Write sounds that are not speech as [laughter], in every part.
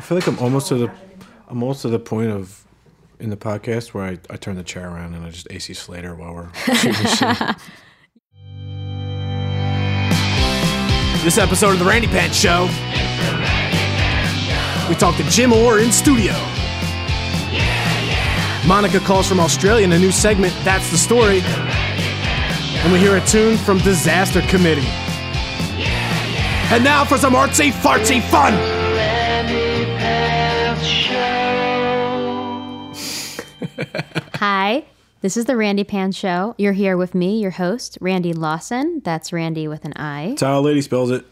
I feel like I'm almost to the, I'm almost to the point of, in the podcast where I, I turn the chair around and I just AC Slater while we're. [laughs] This episode of The Randi Pants Show, we talk to Jim Orr in studio. Monika calls from Australia in a new segment, That's the Story. And we hear a tune from Disaster Committee. And now for some artsy fartsy fun! Hi, this is the Randi Pan Show. You're here with me, your host, Randi Lawson. That's Randi with an I. That's how a lady spells it.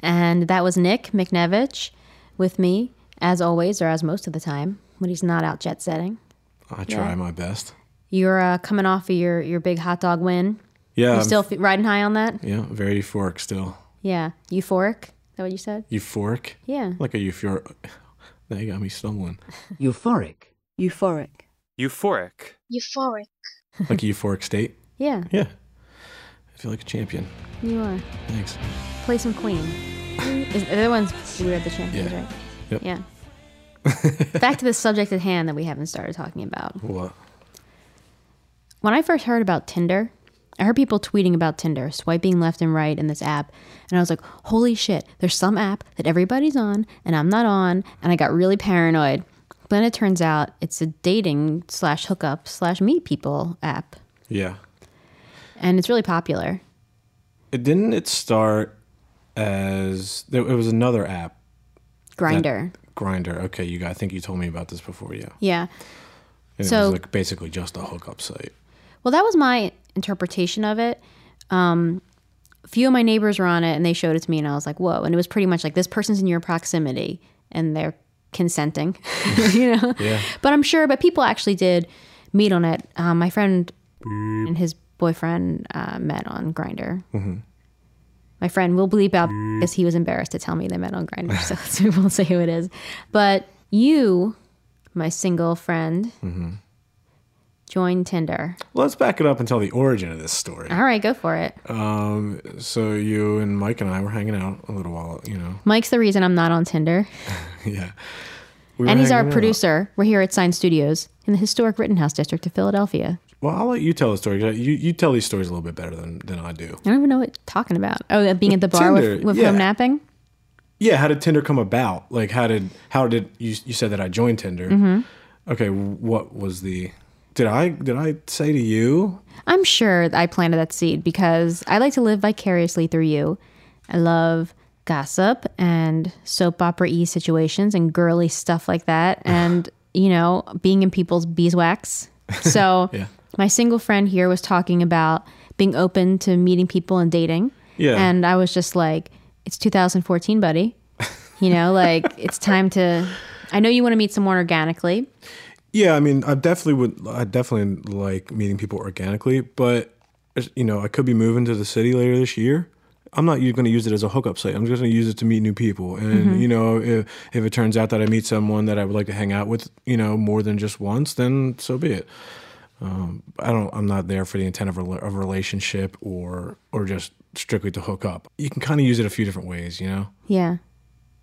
And that was Nick McNevich with me, as always, or as most of the time, when he's not out jet setting. I try my best. You're uh, coming off of your, your big hot dog win. Yeah, You I'm- still f- riding high on that? yeah, very euphoric still. Yeah. Euphoric? Is that what you said? Euphoric? Yeah. Like a euphoric. Now [laughs] you got me stumbling. Euphoric. Euphoric. Euphoric. Euphoric. [laughs] Like a euphoric state. Yeah, Yeah. I feel like a champion. you are. Thanks. Play some Queen. Is, the other one's we are the champions, Yeah. right? Yep. Yeah. [laughs] Back to the subject at hand that we haven't started talking about. What? When I first heard about Tinder, I heard people tweeting about Tinder, swiping left and right in this app. And I was like, holy shit, there's some app that everybody's on and I'm not on. And I got really paranoid. But then it turns out it's a dating slash hookup slash meet people app. Yeah. And it's really popular. It didn't it start as there it was another app. Grindr. Grindr. Okay, you got I think you told me about this before, yeah. Yeah. And it So- was like basically just a hookup site. Well, that was my interpretation of it. Um, a few of my neighbors were on it and they showed it to me, and I was like, whoa. And it was pretty much like this person's in your proximity and they're consenting, [laughs] you know? Yeah. But I'm sure, but people actually did meet on it. Um, my friend and his boyfriend uh, met on Grindr. My friend will bleep out because he was embarrassed to tell me they met on Grindr, [laughs] so, so we won't say who it is. But you, my single friend, joined Tinder. Let's back it up and tell the origin of this story. All right, go for it. Um, so you and Mike and I were hanging out a little while, you know. Mike's the reason I'm not on Tinder, [laughs] yeah. We and he's our out. producer. We're here at Sign Studios in the historic Rittenhouse district of Philadelphia. Well, I'll let you tell the story. You you tell these stories a little bit better than, than I do. I don't even know what you're talking about. Oh, being at the bar with, Tinder, with yeah. home napping. Yeah, how did Tinder come about? Like, how did how did you you said that I joined Tinder? Mm-hmm. Okay, what was the? Did I did I say to you? I'm sure I planted that seed because I like to live vicariously through you. I love gossip and soap opera y situations and girly stuff like that, [sighs] and you know, being in people's beeswax. [laughs] So, Yeah. my single friend here was talking about being open to meeting people and dating. Yeah. And I was just like, it's 2014, buddy. You know, like it's time to. I know you want to meet someone organically. Yeah, I mean, I definitely would. I definitely like meeting people organically, but you know, I could be moving to the city later this year. I'm not going to use it as a hookup site. I'm just going to use it to meet new people. And Mm-hmm. you know, if, if it turns out that I meet someone that I would like to hang out with, you know, more than just once, then so be it. Um, I don't. I'm not there for the intent of a, of a relationship or or just strictly to hook up. You can kind of use it a few different ways, you know. Yeah.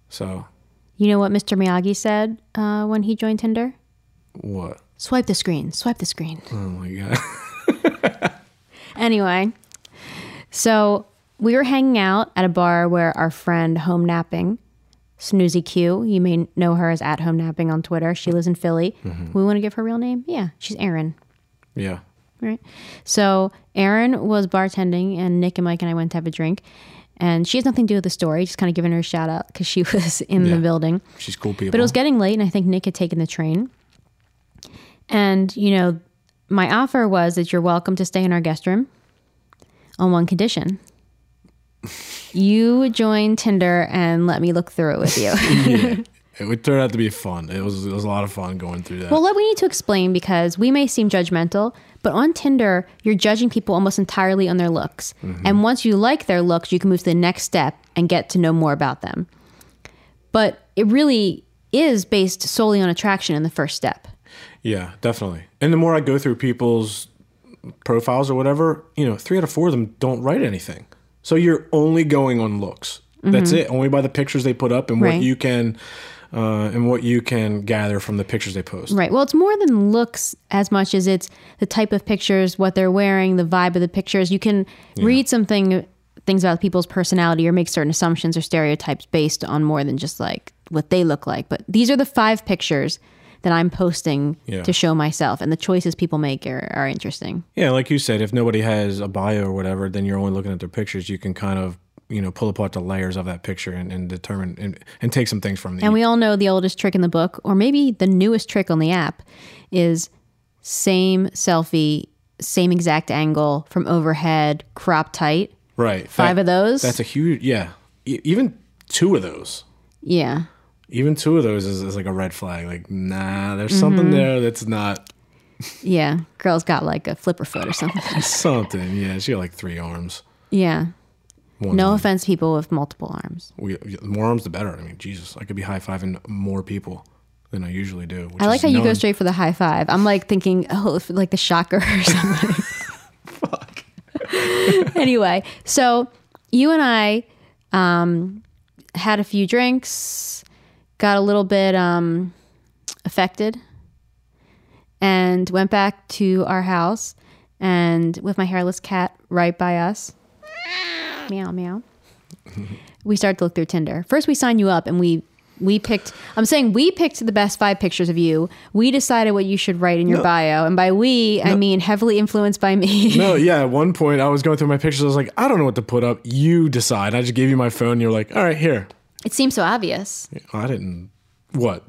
So You know what Mr. Miyagi said uh, when he joined Tinder? What? Swipe the screen, swipe the screen. Oh my god. [laughs] Anyway, so we were hanging out at a bar where our friend Home Napping, Snoozy Q, you may know her as at Home Napping on Twitter. She lives in Philly. Mm-hmm. We want to give her real name? Yeah, she's Erin. yeah. Right. So Erin was bartending, and Nick and Mike and I went to have a drink. And she has nothing to do with the story, just kind of giving her a shout out because she [laughs] was in Yeah. the building. She's cool people. But it was getting late, and I think Nick had taken the train. And, you know, my offer was that you're welcome to stay in our guest room on one condition. You join Tinder and let me look through it with you. [laughs] yeah. [laughs] It would turn out to be fun. It was it was a lot of fun going through that. well, what we need to explain because we may seem judgmental, but on Tinder, you're judging people almost entirely on their looks. Mm-hmm. And once you like their looks, you can move to the next step and get to know more about them. But it really is based solely on attraction in the first step. Yeah, definitely. And the more I go through people's profiles or whatever, you know, three out of four of them don't write anything. So you're only going on looks. That's it. Only by the pictures they put up and Right. what you can uh, and what you can gather from the pictures they post. Right. Well, it's more than looks as much as it's the type of pictures, what they're wearing, the vibe of the pictures. You can read something things about people's personality or make certain assumptions or stereotypes based on more than just like what they look like. But these are the five pictures that I'm posting Yeah. to show myself, and the choices people make are, are interesting. Yeah, like you said, if nobody has a bio or whatever, then you're only looking at their pictures. You can kind of you know pull apart the layers of that picture and, and determine and, and take some things from the. And we all know the oldest trick in the book, or maybe the newest trick on the app, is same selfie, same exact angle from overhead, crop tight. right Five that- of those? That's a huge yeah. E- even two of those. Yeah. Even two of those is, is like a red flag. Like, nah, there's Mm-hmm. something there that's not Yeah. Girl's got like a flipper foot or something. [laughs] something. Yeah, she got like three arms. yeah. One No arm. offense, people with multiple arms. We, the more arms, the better. I mean, Jesus, I could be high fiving more people than I usually do. I like how you go straight for the high five. I'm like thinking, oh, like the shocker or [laughs] something. Fuck. [laughs] anyway, so you and I um, had a few drinks, got a little bit um, affected, and went back to our house. And with my hairless cat right by us, meow meow. [laughs] we started to look through Tinder. First, we signed you up, and we we picked. I'm saying we picked the best five pictures of you. We decided what you should write in your bio, and by we, I mean heavily influenced by me. No, [laughs] yeah. At one point, I was going through my pictures. I was like, I don't know what to put up. You decide. I just gave you my phone. You're like, all right, here. It seems so obvious. I didn't. What?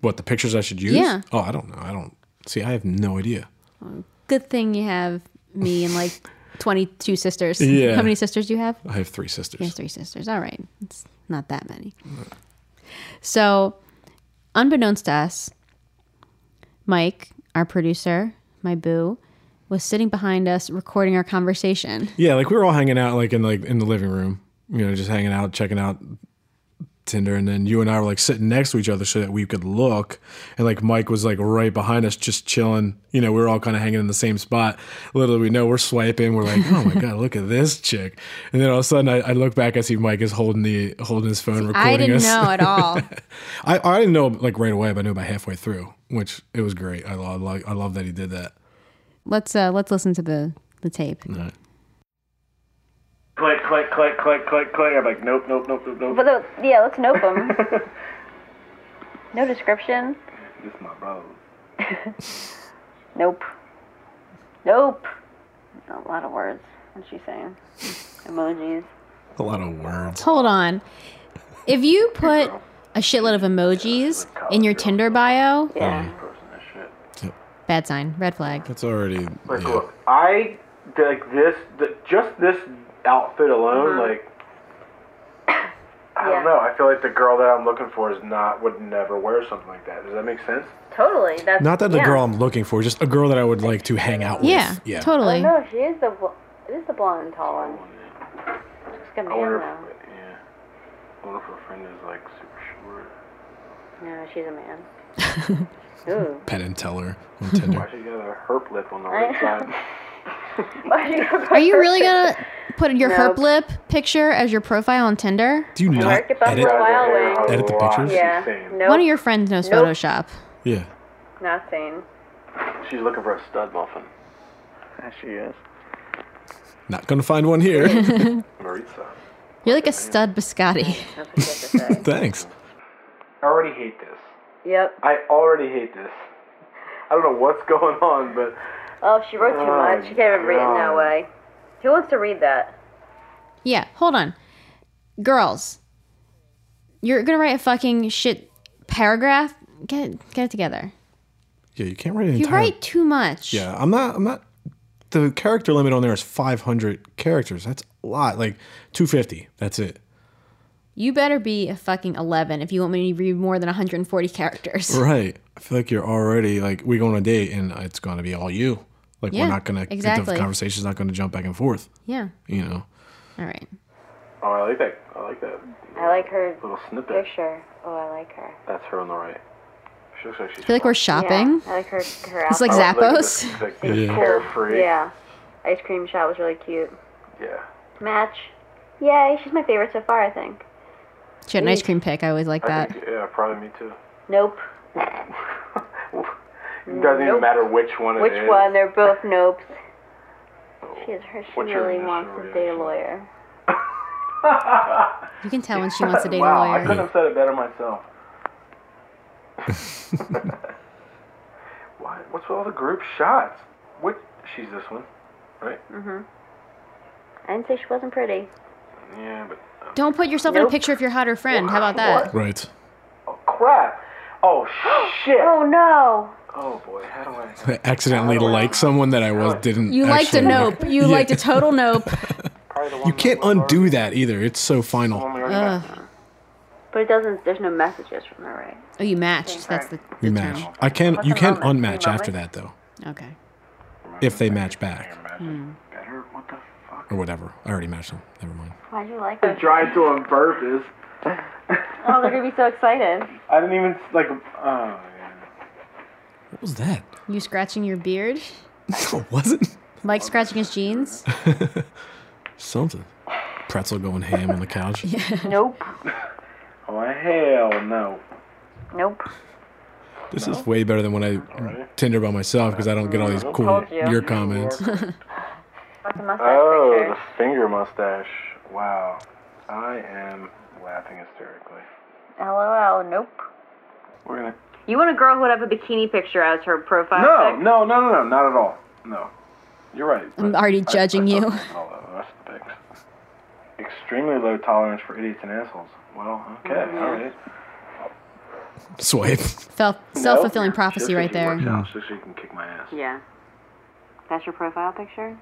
What the pictures I should use? Yeah. Oh, I don't know. I don't. See, I have no idea. Good thing you have me and like [laughs] 22 sisters. Yeah. How many sisters do you have? I have three sisters. You have three sisters. All right. It's not that many. So, unbeknownst to us, Mike, our producer, my boo, was sitting behind us recording our conversation. Yeah, like we were all hanging out, like in like in the living room. You know, just hanging out, checking out Tinder, and then you and I were like sitting next to each other so that we could look. And like Mike was like right behind us, just chilling. You know, we were all kind of hanging in the same spot. Little we know, we're swiping. We're like, oh my god, look at this chick. And then all of a sudden, I, I look back, I see Mike is holding the holding his phone, recording I didn't us. know at all. [laughs] I, I didn't know like right away, but I knew about halfway through, which it was great. I love I love that he did that. let's uh, let's listen to the the tape. All right. Click, click, click, click, click, click. I'm like, nope, nope, nope, nope, nope. But the, yeah, let's nope them. [laughs] no description. This is my bro. [laughs] Nope. Nope. A lot of words. What's she saying? Emojis. A lot of words. Hold on. If you put a shitload of emojis in your Tinder bio, yeah. bad sign, red flag. That's already Like, yeah. look, I like this. The, just this outfit alone, uh-huh. like. I don't know. I feel like the girl that I'm looking for is not would never wear something like that. Does that make sense? Totally. That's Not that the yeah. girl I'm looking for, just a girl that I would like to hang out with. Yeah, Yeah. totally. Oh, no, she is the bl- it is the blonde tall one. She's got I man wonder though. if, yeah. I wonder if her friend is like super short. No, she's a man. [laughs] Ooh. Penn and Teller on Tinder. Why she got a herp lip on the [laughs] right side? Are you really gonna put your herp lip picture as your profile on Tinder? Do you not Work it by edit? profile. Edit the pictures? Yeah. Nope. One of your friends knows Nope. Photoshop. Yeah. Nothing. She's looking for a stud muffin. There she is. Not gonna find one here. [laughs] Maritza. You're like a stud biscotti. That's what you have to say. Thanks. I already hate this. yep. I already hate this. I don't know what's [laughs] going on, but Oh, she wrote too Oh, much. She can't even read it in that way. Who wants to read that? Yeah, hold on. Girls, you're gonna write a fucking shit paragraph? Get it, get it together. Yeah, you can't write an You entire. write too much. Yeah, I'm not. I'm not. The character limit on there is 500 characters. That's a lot. Like 250. That's it. You better be a fucking 11 if you want me to read more than 140 characters. Right. I feel like you're already like we go on a date and it's gonna be all you. Like Yeah, we're not gonna. exactly. The conversation's not gonna jump back and forth. Yeah. You know. All right. oh, I like that. I like that I like her little snippet. picture. Oh, I like her. That's her on the right. She looks like she's. I feel like we're shopping. Yeah, I like her. Her It's like outfit. Look Zappos. this, Like this Yeah. carefree. Yeah. Ice cream shot was really cute. Yeah. Match. Yay, she's my favorite so far, I think. She had an ice cream pick. I always like that. think, yeah, probably me too. Nope. [laughs] It doesn't even Nope. matter which one it Which is. one? They're both [laughs] nopes. She is her. She What's your really initial wants to date a reaction? lawyer. [laughs] You can tell when she wants to date wow, a I lawyer. couldn't have said it better myself. [laughs] Why? What's with all the group shots? Which? She's this one, right? Mhm. I didn't say she wasn't pretty. Yeah, but Don't put yourself in a Nope. picture of your hotter friend. How about that? Right. oh crap! Oh [gasps] shit! Oh no! Oh boy, how do I? [laughs] I accidentally like someone that I was didn't. You liked a actually nope. You Yeah. liked a total [laughs] nope. Probably the one You can't was undo already- that either. It's so final. one we already Ugh. But it doesn't. There's no messages from her, right? Oh, you matched. That's the, You the match. term. I can. What's You the can moment? unmatch after moment? that though, Okay. if they match back Imagine. Better? What the fuck? or whatever. I already matched them. Never mind. Why'd you like her? Tried to on purpose. Oh, they're gonna be so excited. [laughs] I didn't even like. Yeah. What was that? You scratching your beard? [laughs] No, it wasn't. Mike scratching his jeans? [laughs] Something. Pretzel going ham on the couch. [laughs] Nope. Oh hell no! Nope. This is way better than when I Tinder by myself because I don't get all these cool you. your comments. The Oh, picture? the finger mustache. Wow. I am laughing hysterically. LOL. Nope. We're gonna. You want a girl who would have a bikini picture as her profile No, pic? no, no, no, no, not at all. No. You're right. I'm already I- judging I you. thought about the rest of the pics. Extremely low tolerance for idiots and assholes. Well, okay, Mm-hmm. all right. Swipe. Self self fulfilling prophecy right there. works Just so you can kick my ass. Yeah. That's your profile picture?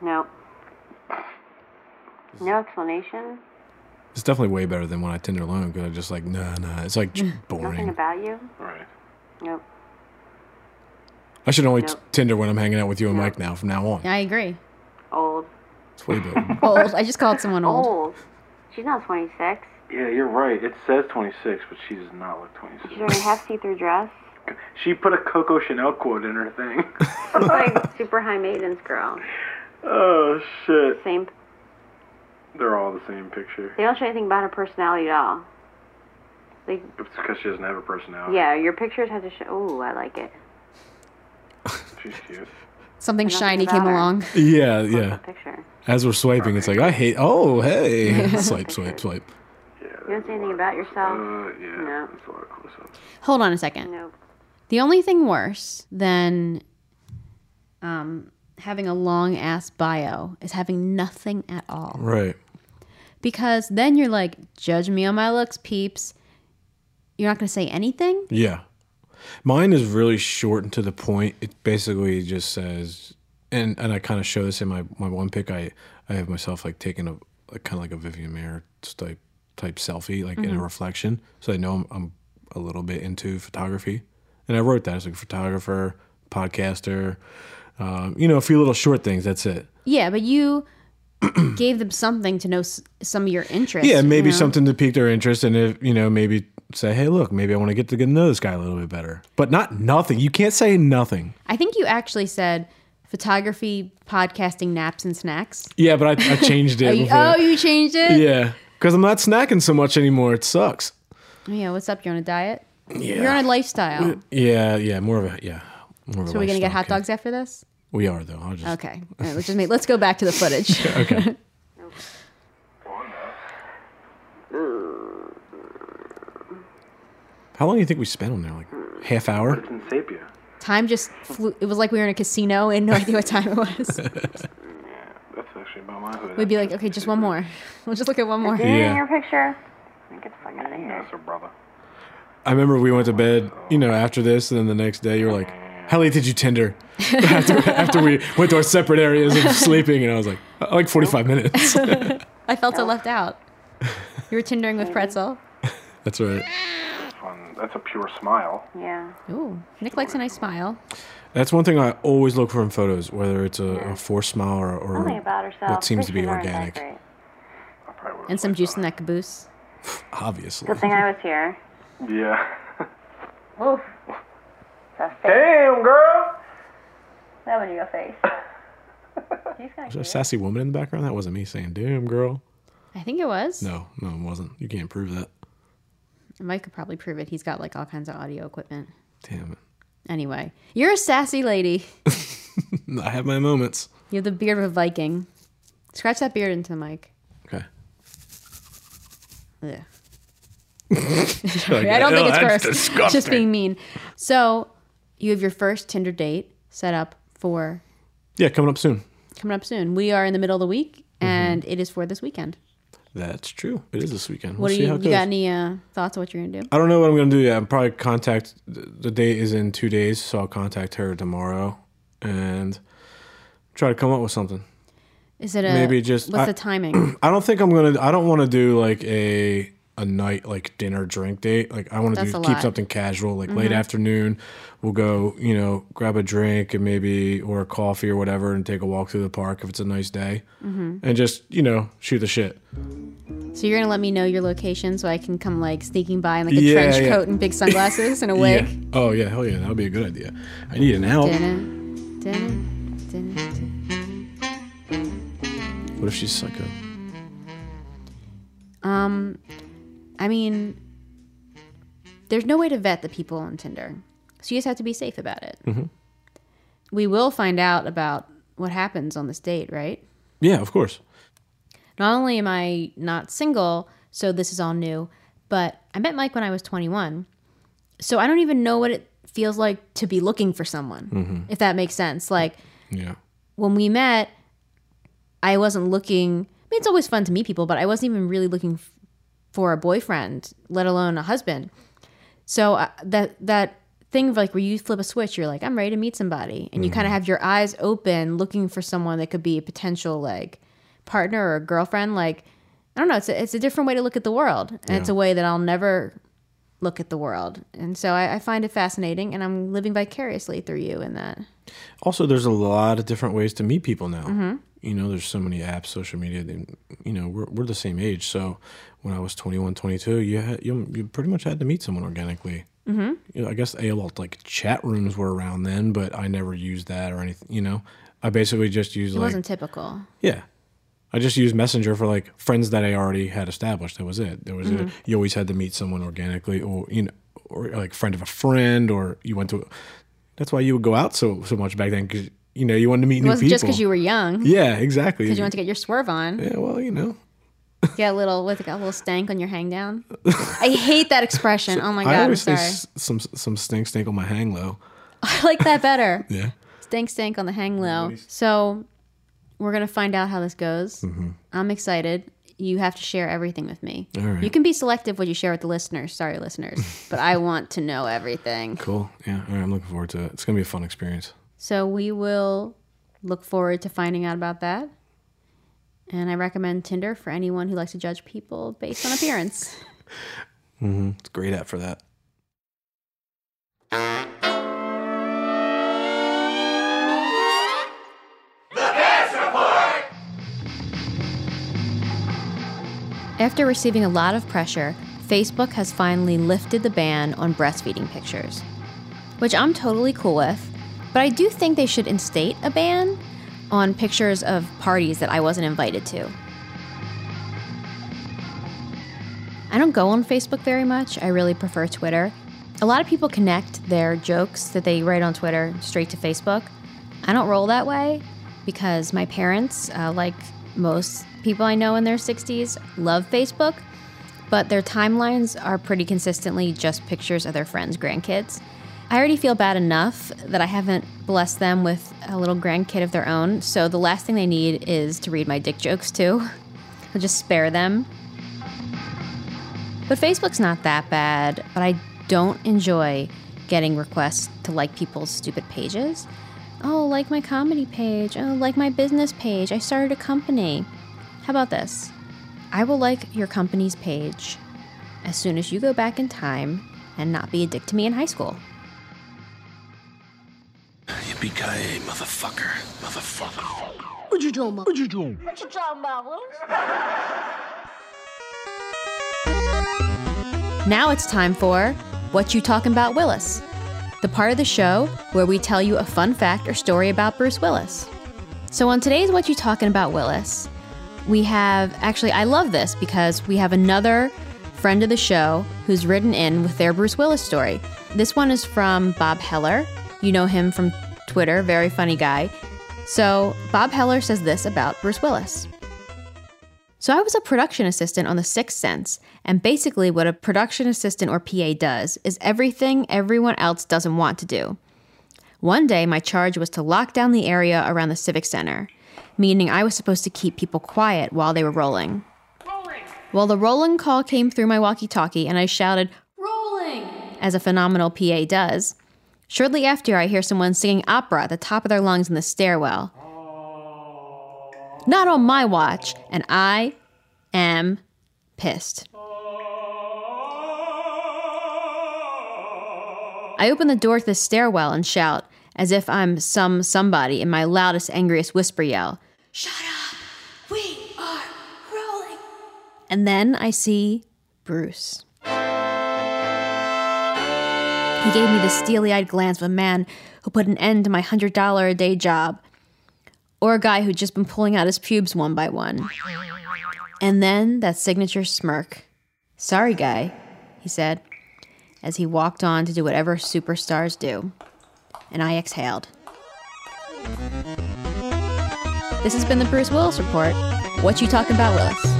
Nope. No explanation? It's definitely way better than when I Tinder alone because I just like nah nah. It's like boring. [laughs] Nothing boring. about you? Right. Nope. I should only Nope. Tinder when I'm hanging out with you and Mike now from now on. I agree. Old. It's way better. [laughs] Old. I just called someone old. Old. She's not 26. Yeah, you're right. It says 26, but she does not look 26. She's wearing a half see-through dress. [laughs] She put a Coco Chanel quote in her thing. Like super high maintenance girl. oh shit. Same. They're all the same picture. They don't show anything about her personality at all. Like, It's because she doesn't have a personality. yeah, your pictures have to show. Ooh, I like it. [laughs] She's cute. Something Nothing shiny about came her. along. [laughs] yeah, yeah. picture? As we're swiping, it's like I hate. Oh hey, [laughs] swipe swipe swipe. Yeah. You don't say anything about yourself? Uh, yeah. No. That's a lot of close-ups. Hold on a second. Nope. The only thing worse than um, having a long ass bio is having nothing at all. Right. Because then you're like, judge me on my looks, peeps. You're not going to say anything? Yeah. Mine is really short and to the point. It basically just says, and and I kind of show this in my my one pic. I I have myself like taking a, a kind of like a Vivian Maier type type selfie, like in a reflection, so I know I'm, I'm a little bit into photography. And I wrote that as like a photographer, podcaster, um, you know, a few little short things. That's it. Yeah, but you [clears throat] gave them something to know s- some of your interests. Yeah, maybe you know? something to pique their interest, and if you know, maybe say, hey, look, maybe I want to get to get to know this guy a little bit better. But not nothing. You can't say nothing. I think you actually said photography, podcasting, naps, and snacks. Yeah, but I, I [laughs] changed it. Oh, you, oh, you changed it? yeah, because I'm not snacking so much anymore. It sucks. Yeah, what's up? You're on a diet? Yeah, You're on a lifestyle. yeah, yeah. More of a yeah. More of a So we're going to get hot kid. dogs after this? We are though. I'll just Okay. All right, let's just make, let's go back to the footage. [laughs] okay. How long do you think we spent on there? Like half hour? It's in sepia. Time just flew. It was like we were in a casino and no idea what time it was. yeah, That's [laughs] actually about my hood. We'd be like, okay, just one more. [laughs] We'll just look at one more. Is it Yeah. your picture? Get the fuck out of here. That's her brother. I remember we went to bed, you know, after this, and then the next day you were like, "How late did you Tinder?" [laughs] after, after we went to our separate areas of sleeping, and I was like, uh, "Like 45 minutes." [laughs] I felt so left out. You were Tindering with Pretzel. That's right. Fun. That's a pure smile. Yeah. Ooh, Nick likes a nice smile. That's one thing I always look for in photos, whether it's a, a forced smile or, Something or about herself. what seems to be Pictures aren't that organic. great. I probably would've And some juice in that caboose. [laughs] obviously. Good thing I was here. Yeah. Oof. That's face. Damn, girl. That one in your face. [laughs] She's kind Was there a sassy woman in the background? That wasn't me saying, "Damn, girl." I think it was. No, no, it wasn't. You can't prove that. Mike could probably prove it. He's got like all kinds of audio equipment. Damn it. Anyway, you're a sassy lady. [laughs] I have my moments. You have the beard of a Viking. Scratch that beard into the mic. Okay. Yeah. [laughs] I don't think it's oh, gross. Just being mean. So you have your first Tinder date set up for Yeah, coming up soon. coming up soon. We are in the middle of the week, and it is for this weekend. That's true. It is this weekend. We'll What do see you? You goes. got any uh, thoughts of what you're gonna do? I don't know what I'm gonna do yet. I'm probably contact. The date is in two days, so I'll contact her tomorrow and try to come up with something. Is it a Maybe just- what's I- the timing? [clears throat] I don't think I'm gonna. I don't want to do like a a night like dinner drink date. Like I want to do keep lot. Mm-hmm. something casual. Like late afternoon, we'll go. You know, grab a drink and maybe or a coffee or whatever, and take a walk through the park if it's a nice day, Mm-hmm. and just you know shoot the shit. so you're gonna let me know your location so I can come like sneaking by in like a Yeah, trench yeah. coat and big sunglasses and [laughs] a wig. Yeah. Oh yeah, hell yeah, that would be a good idea. I need an out. What if she's psycho? Um, I mean, there's no way to vet the people on Tinder, so you just have to be safe about it. Mm-hmm. We will find out about what happens on this date, right? Yeah, of course. Not only am I not single, so this is all new, but I met Mike when I was 21. So I don't even know what it feels like to be looking for someone, if that makes sense. Like Yeah. when we met, I wasn't looking. I mean, it's always fun to meet people, but I wasn't even really looking for a boyfriend, let alone a husband. So uh, that that thing of like where you flip a switch, you're like, I'm ready to meet somebody, and you kind of have your eyes open, looking for someone that could be a potential like partner or girlfriend. Like, I don't know. It's a, it's a different way to look at the world, and it's a way that I'll never look at the world. And so I, I find it fascinating, and I'm living vicariously through you in that. Also, there's a lot of different ways to meet people now. Mm-hmm. You know, there's so many apps, social media. They, you know, we're, we're the same age. So when I was 21, 22, you had, you, you pretty much had to meet someone organically. Mm-hmm. You know, I guess AOL like chat rooms were around then, but I never used that or anything. You know, I basically just used It like wasn't typical. yeah. I just used Messenger for like friends that I already had established. That was it. There was Mm-hmm. a, you always had to meet someone organically, or you know, or like friend of a friend, or you went to. That's why you would go out so so much back then because you know you wanted to meet It new wasn't people. just because you were young. Yeah, exactly. Because you want to get your swerve on. yeah, well, you know, [laughs] Get a little with a little stank on your hang down. I hate that expression. [laughs] Oh my god, I always say some some stink stink on my hang low. [laughs] I like that better. Yeah. Stank stank on the hang low. So we're gonna find out how this goes. I'm excited. You have to share everything with me. Mm-hmm. Right. You can be selective what you share with the listeners. Sorry, listeners, but I want to know everything. Cool. Yeah. All right. I'm looking forward to it. It's gonna be a fun experience. So we will look forward to finding out about that. And I recommend Tinder for anyone who likes to judge people based on appearance. [laughs] Mm-hmm. It's a great app for that. After receiving a lot of pressure, Facebook has finally lifted the ban on breastfeeding pictures, which I'm totally cool with, but I do think they should instate a ban on pictures of parties that I wasn't invited to. I don't go on Facebook very much. I really prefer Twitter. A lot of people connect their jokes that they write on Twitter straight to Facebook. I don't roll that way because my parents, uh, like most people I know in their 60s, love Facebook, but their timelines are pretty consistently just pictures of their friends' grandkids. I already feel bad enough that I haven't blessed them with a little grandkid of their own, so the last thing they need is to read my dick jokes too. I'll just spare them. But Facebook's not that bad, but I don't enjoy getting requests to like people's stupid pages. Oh, like my comedy page. Oh, like my business page. I started a company. How about this? I will like your company's page as soon as you go back in time and not be a dick to me in high school. Yippee-ki-yay, motherfucker. Motherfucker. What you talking about, Willis? Now it's time for What You Talking About Willis, the part of the show where we tell you a fun fact or story about Bruce Willis. So on today's What You Talking About Willis, we have actually, I love this because we have another friend of the show who's written in with their Bruce Willis story. This one is from Bob Heller. You know him from Twitter, very funny guy. So, Bob Heller says this about Bruce Willis. So, I was a production assistant on The Sixth Sense, and basically, what a production assistant or PA does is everything everyone else doesn't want to do. One day, my charge was to lock down the area around the Civic Center, meaning I was supposed to keep people quiet while they were rolling. Well, the rolling call came through my walkie talkie, and I shouted, Rolling! as a phenomenal PA does. Shortly after, I hear someone singing opera at the top of their lungs in the stairwell. Not on my watch, and I am pissed. I open the door to the stairwell and shout, as if I'm some somebody, in my loudest, angriest whisper yell, Shut up! We are rolling! And then I see Bruce. He gave me the steely eyed glance of a man who put an end to my $100 a day job, or a guy who'd just been pulling out his pubes one by one. And then that signature smirk. Sorry, guy, he said, as he walked on to do whatever superstars do. And I exhaled. This has been the Bruce Willis Report. What you talking about, Willis?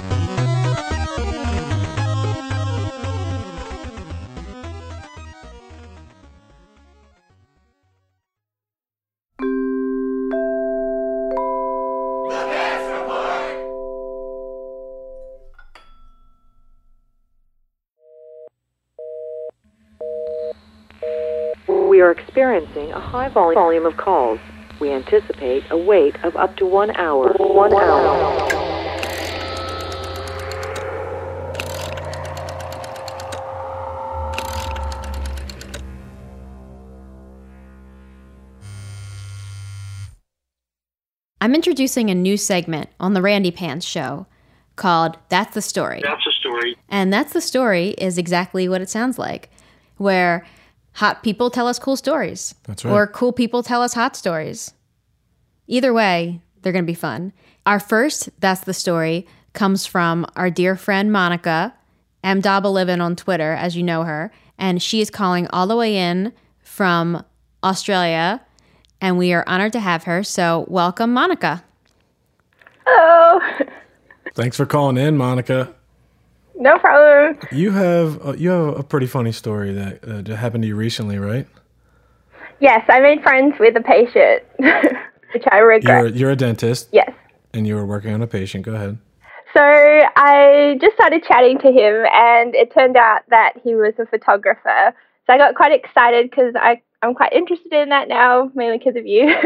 Are experiencing a high volume of calls. We anticipate a wait of up to one hour. One hour. I'm introducing a new segment on the Randi Pants show called That's the Story. That's the story. And That's the Story is exactly what it sounds like, where hot people tell us cool stories. That's right. Or cool people tell us hot stories. Either way, they're going to be fun. Our first That's the Story comes from our dear friend Monika, M. Livin on Twitter, as you know her. And she is calling all the way in from Australia. And we are honored to have her. So, welcome, Monika. Hello. [laughs] Thanks for calling in, Monika. No problem. You have uh, you have a pretty funny story that uh, happened to you recently, right? Yes, I made friends with a patient, [laughs] which I regret. You're you're a dentist Yes. and you were working on a patient. Go ahead. So I just started chatting to him, and it turned out that he was a photographer. So I got quite excited because I I'm quite interested in that now, mainly because of you. [laughs]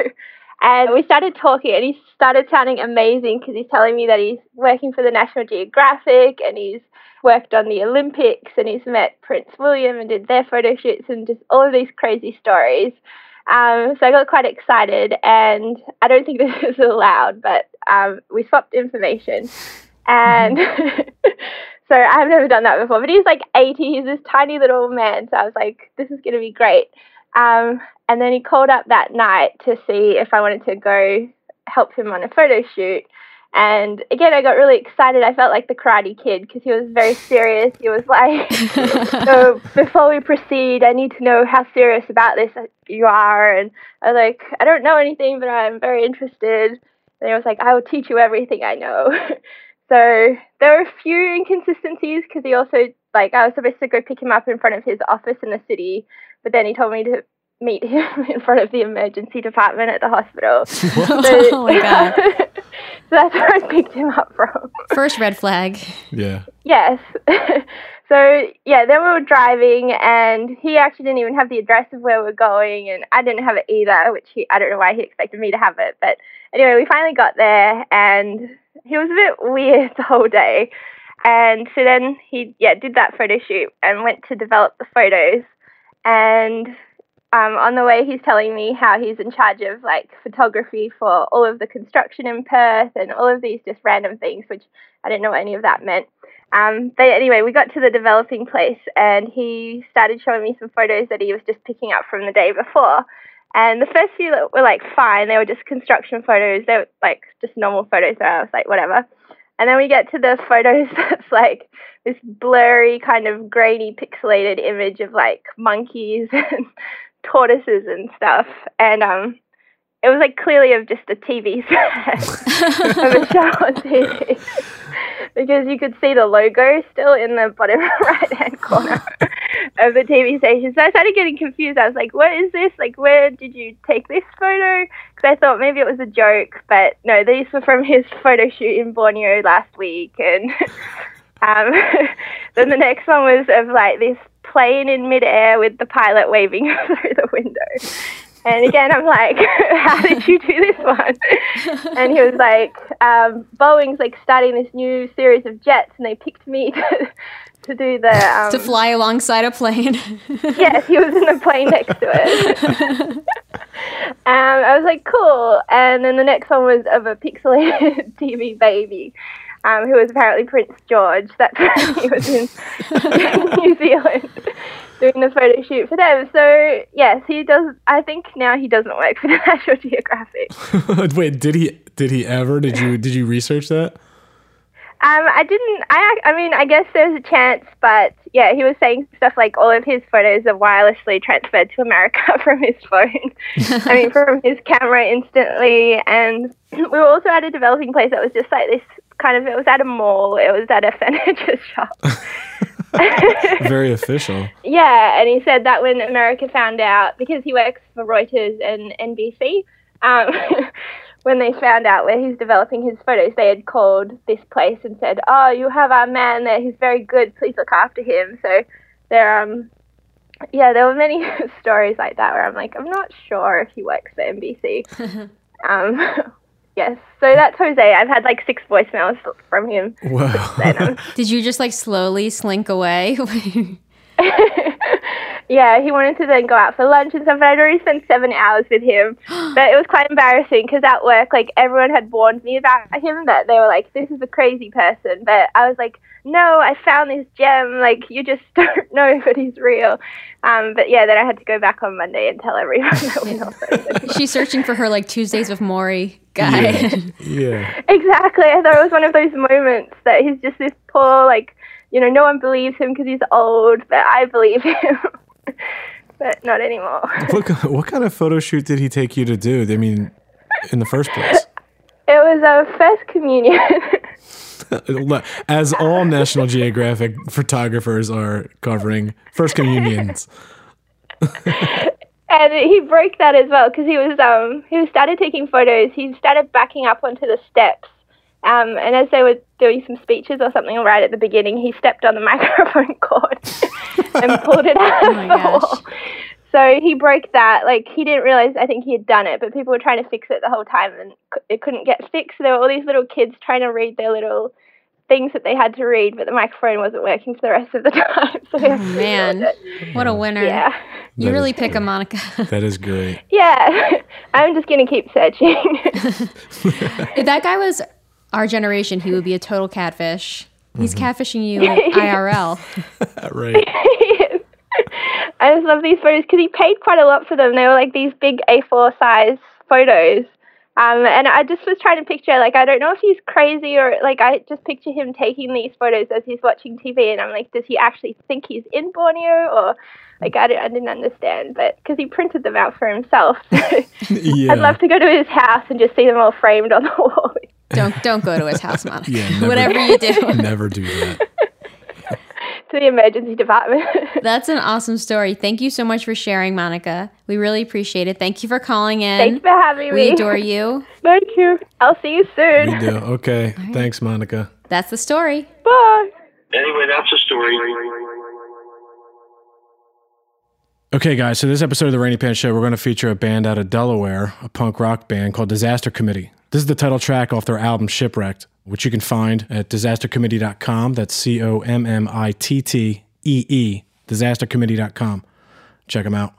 and we started talking, and he started sounding amazing because he's telling me that he's working for the National Geographic and he's worked on the Olympics and he's met Prince William and did their photo shoots and just all of these crazy stories. Um, so I got quite excited, and I don't think [laughs] this is allowed, but um, we swapped information. And [laughs] so I've never done that before. But he's like 80, he's this tiny little man. So I was like, this is going to be great. Um, and then he called up that night to see if I wanted to go help him on a photo shoot. And again, I got really excited. I felt like the Karate Kid because he was very serious. He was like, [laughs] "So before we proceed, I need to know how serious about this you are." And I was like, "I don't know anything, but I'm very interested." And he was like, "I will teach you everything I know." [laughs] so there were a few inconsistencies because he also like I was supposed to go pick him up in front of his office in the city, but then he told me to meet him [laughs] in front of the emergency department at the hospital. [laughs] so, [laughs] oh my God. so that's where I picked him up from. First red flag. Yeah. Yes. so yeah, then we were driving, and he actually didn't even have the address of where we're going, and I didn't have it either, which he I don't know why he expected me to have it, but anyway, we finally got there, and he was a bit weird the whole day. And so then he yeah did that photo shoot and went to develop the photos, and um, on the way, he's telling me how he's in charge of like photography for all of the construction in Perth and all of these just random things, which I didn't know what any of that meant. Um, but anyway, we got to the developing place and he started showing me some photos that he was just picking up from the day before. And the first few were like fine, they were just construction photos, they were like just normal photos. So I was like, whatever. And then we get to the photos [laughs] that's like this blurry, kind of grainy, pixelated image of like monkeys [laughs] and tortoises and stuff. And um, it was like clearly of just a TV set [laughs] of a show on TV. Because you could see the logo still in the bottom [laughs] right hand corner [laughs] of the TV station. So I started getting confused. I was like, what is this? Like, where did you take this photo? Because I thought maybe it was a joke, but no, these were from his [laughs] photo shoot in Borneo last week. And um, then the next one was of like this plane in midair with the pilot waving through the window. And again, I'm like, [laughs] how did you do this one? And he was like, um, Boeing's like starting this new series of jets, and they picked me [laughs] to, to do the. Um, to fly alongside a plane. [laughs] yes, he was in the plane next to it. um, I was like, cool. And then the next one was of a pixelated TV baby. Um, who was apparently Prince George. That's he was in New Zealand doing the photo shoot for them. So yes, he does. I think now he doesn't work for the [laughs] National Geographic. [laughs] Wait, did he? Did he ever? Did you? Did you research that? Um, I didn't. I. I mean, I guess there's a chance, but yeah, he was saying stuff like all of his photos are wirelessly transferred to America [laughs] from his phone. I mean, from his camera instantly. And [clears throat] we were also at a developing place that was just like this kind of. It was at a mall. It was at a furniture shop. [laughs] Very official. Yeah, and he said that when America found out, because he works for Reuters and NBC, um, [laughs] when they found out where he's developing his photos, they had called this place and said, "Oh, you have our man there. He's very good. Please look after him." So there, um, yeah, there were many [laughs] stories like that where I'm like, I'm not sure if he works for NBC. um, yes, so that's Jose. I've had like six voicemails from him. Wow. [laughs] Did you just like slowly slink away? [laughs] [laughs] yeah, he wanted to then go out for lunch and stuff, but I'd already spent seven hours with him. [gasps] but it was quite embarrassing because at work, like everyone had warned me about him that they were like, "This is a crazy person," but I was like, "No, I found this gem. Like you just don't know if it is real." Um, but yeah, then I had to go back on Monday and tell everyone that we know. She's searching for her like Tuesdays with Morrie guy. Yeah. [laughs] yeah. Exactly. I thought it was one of those moments that he's just this poor, like, you know, no one believes him because he's old, but I believe him. [laughs] but not anymore. What, what kind of photo shoot did he take you to do? I mean, in the first place? [laughs] It was a first communion. As all National Geographic photographers are covering first communions. And he broke that as well because he was um he started taking photos. He started backing up onto the steps. Um, and as they were doing some speeches or something right at the beginning, he stepped on the [laughs] microphone cord [laughs] and pulled it out Oh of my the gosh. wall. So he broke that. Like he didn't realize. I think he had done it, but people were trying to fix it the whole time, and it couldn't get fixed. There were all these little kids trying to read their little things that they had to read, but the microphone wasn't working for the rest of the [laughs] time. So he had to Oh, man. What a winner. Yeah. You That really is pick a Monika. [laughs] That is great. Yeah, [laughs] I'm just gonna keep searching. [laughs] if that guy was our generation, he would be a total catfish. He's Mm-hmm. catfishing you IRL. right. I just love these photos because he paid quite a lot for them. They were like these big A4 size photos. Um, and I just was trying to picture, like, I don't know if he's crazy or, like, I just picture him taking these photos as he's watching TV. And I'm like, does he actually think he's in Borneo? Or, like, I, don't, I didn't understand. But because he printed them out for himself. [laughs] Yeah. I'd love to go to his house and just see them all framed on the [laughs] wall. Don't don't go to his house, Monika. [laughs] Yeah, never- Whatever you do. Never do that. to the emergency department. That's an awesome story. Thank you so much for sharing, Monika. We really appreciate it. Thank you for calling in. Thanks for having we me. We adore you. Thank you. I'll see you soon. We do. Okay. Thanks, Monika. That's the story. Bye. Anyway, that's the story. Okay, guys, so this episode of the Randi Pants Show, we're going to feature a band out of Delaware, a punk rock band called Disaster Committee. This is the title track off their album Shipwrecked, which you can find at disastercommittee.com. That's C O M M I T T E E, disastercommittee.com. Check them out.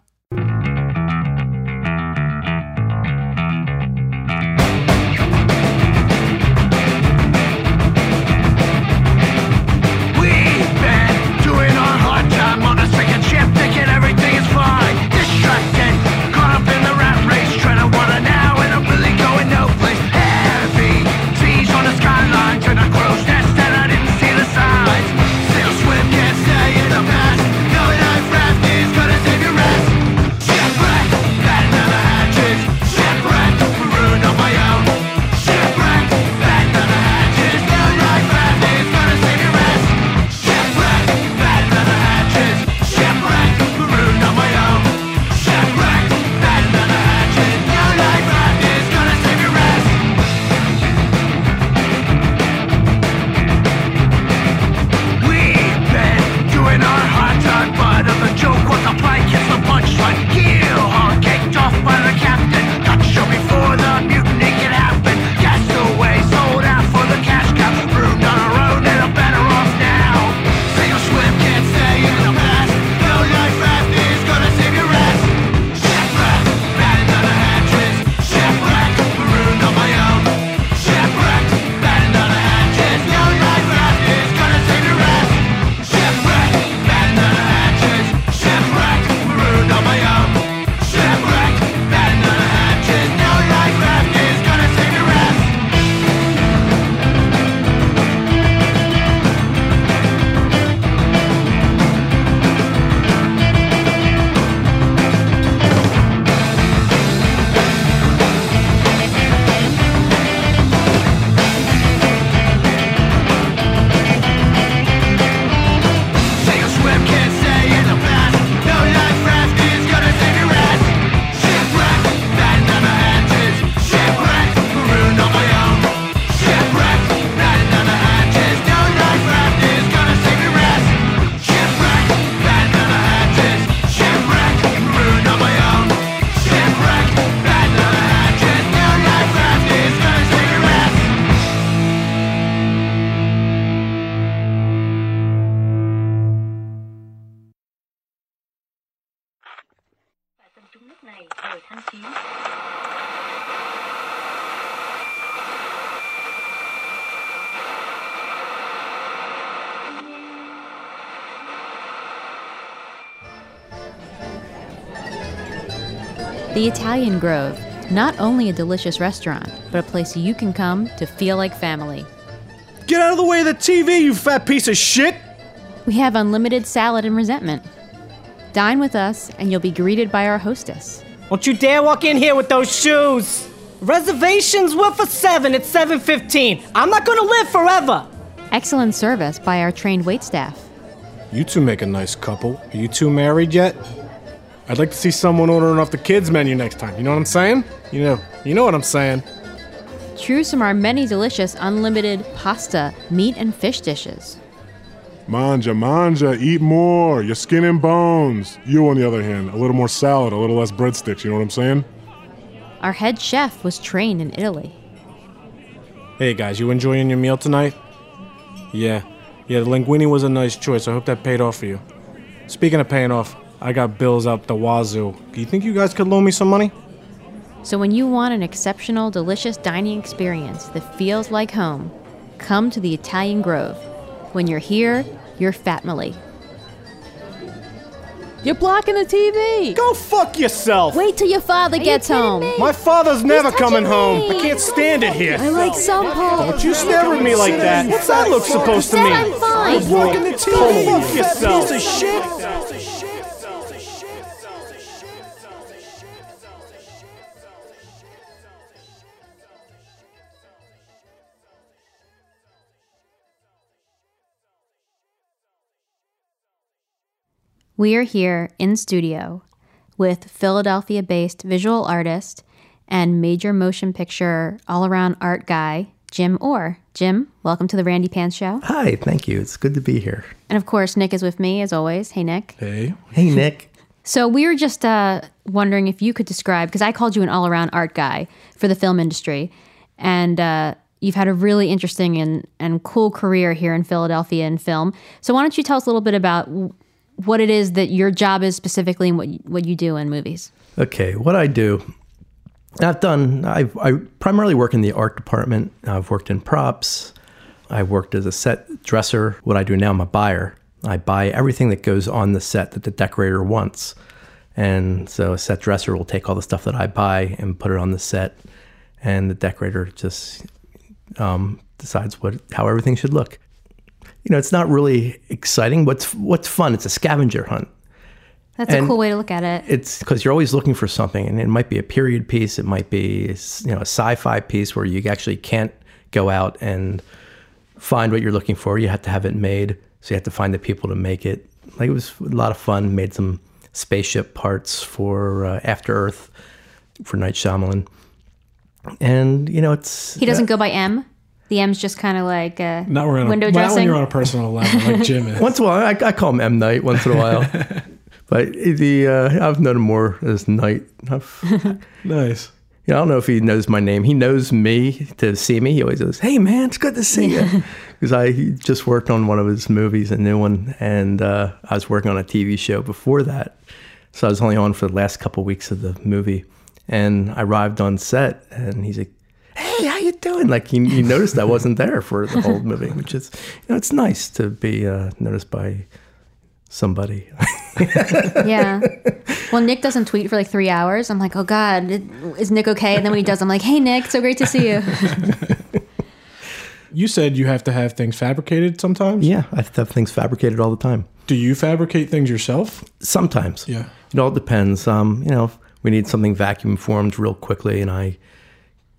The Italian Grove, not only a delicious restaurant, but a place you can come to feel like family. Get out of the way of the TV, you fat piece of shit! We have unlimited salad and resentment. Dine with us, and you'll be greeted by our hostess. Don't you dare walk in here with those shoes! Reservations were for 7 at 7.15. I'm not gonna live forever! Excellent service by our trained waitstaff. You two make a nice couple. Are you two married yet? I'd like to see someone ordering off the kids menu next time. You know what I'm saying? You know, you know what I'm saying. Choose from our many delicious unlimited pasta, meat, and fish dishes. Manja, manja, eat more. Your skin and bones. You, on the other hand, a little more salad, a little less breadsticks. You know what I'm saying? Our head chef was trained in Italy. Hey guys, you enjoying your meal tonight? Yeah. Yeah, the linguine was a nice choice. I hope that paid off for you. Speaking of paying off, I got bills out the wazoo. Do you think you guys could loan me some money? So when you want an exceptional, delicious dining experience that feels like home, come to the Italian Grove. When you're here, you're Fatmily. You're blocking the TV. Go fuck yourself. Wait till your father gets home. My father's never coming home. I can't stand it here. I like some parts. Don't you stare at me like that. What's that look supposed to mean? I'm fine. You're blocking the TV. Go fuck yourself. Piece of shit. We are here in studio with Philadelphia based visual artist and major motion picture all around art guy, Jim Orr. Jim, welcome to the Randi Pants Show. Hi, thank you. It's good to be here. And of course, Nick is with me as always. Hey, Nick. Hey. Hey, Nick. So we were just uh, wondering if you could describe, because I called you an all around art guy for the film industry. And uh, you've had a really interesting and, and cool career here in Philadelphia in film. So why don't you tell us a little bit about w- what it is that your job is specifically and what you, what you do in movies? Okay, what I do, I've done, I've, I primarily work in the art department. I've worked in props. I worked as a set dresser. What I do now, I'm a buyer. I buy everything that goes on the set that the decorator wants. And so a set dresser will take all the stuff that I buy and put it on the set. And the decorator just um, decides what how everything should look. You know, it's not really exciting. What's what's fun? It's a scavenger hunt. That's a cool way to look at it. It's because you're always looking for something, and it might be a period piece. It might be you know a sci-fi piece where you actually can't go out and find what you're looking for. You have to have it made, so you have to find the people to make it. Like it was a lot of fun. Made some spaceship parts for uh, After Earth for Night Shyamalan, and you know it's He doesn't go by M. The M's just kind of like uh, Not when, window not when dressing. you're on a personal level like [laughs] Jim is. Once in a while, I, I call him M Night once in a while. [laughs] but the uh, I've known him more as Night. [laughs] Nice. Yeah, I don't know if he knows my name. He knows me to see me. He always goes, "Hey, man, it's good to see you." Because I he just worked on one of his movies, a new one, and uh, I was working on a TV show before that. So I was only on for the last couple weeks of the movie, and I arrived on set, and he's like, "Hey, how you doing?" Like he, he noticed I wasn't there for the whole movie, which is, you know, it's nice to be uh, noticed by somebody. [laughs] yeah. Well, Nick doesn't tweet for like three hours. I'm like, oh God, is Nick okay? And then when he does, I'm like, hey, Nick, so great to see you. [laughs] You said you have to have things fabricated sometimes? Yeah, I have things fabricated all the time. Do you fabricate things yourself? Sometimes. Yeah. It all depends. Um, you know, if we need something vacuum formed real quickly, and I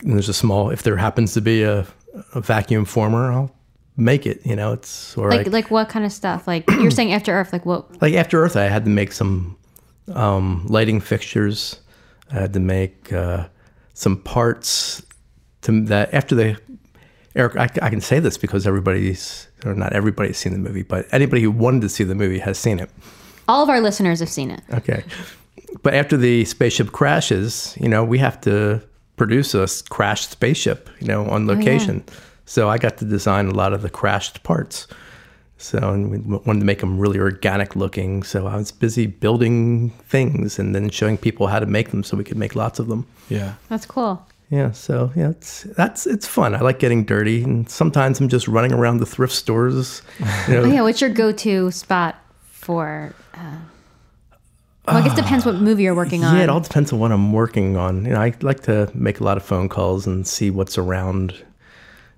and there's a small. If there happens to be a, a vacuum former, I'll make it. You know, it's or like, I- like what kind of stuff? Like [clears throat] you're saying After Earth, like what? like after Earth, I had to make some um, lighting fixtures. I had to make uh, some parts to that after the Eric. I, I can say this because everybody's or not everybody's seen the movie, but anybody who wanted to see the movie has seen it. All of our listeners have seen it. Okay. But after the spaceship crashes, you know, we have to produce a crashed spaceship, you know, on Oh, yeah. location. So I got to design a lot of the crashed parts. So, and we wanted to make them really organic looking. So I was busy building things and then showing people how to make them so we could make lots of them. Yeah. That's cool. Yeah, so yeah, it's that's it's fun. I like getting dirty, and sometimes I'm just running around the thrift stores. You [laughs] know, Oh yeah, what's your go-to spot for? Uh, well, I guess it depends what movie you're working on. Yeah, it all depends on what I'm working on. You know, I like to make a lot of phone calls and see what's around.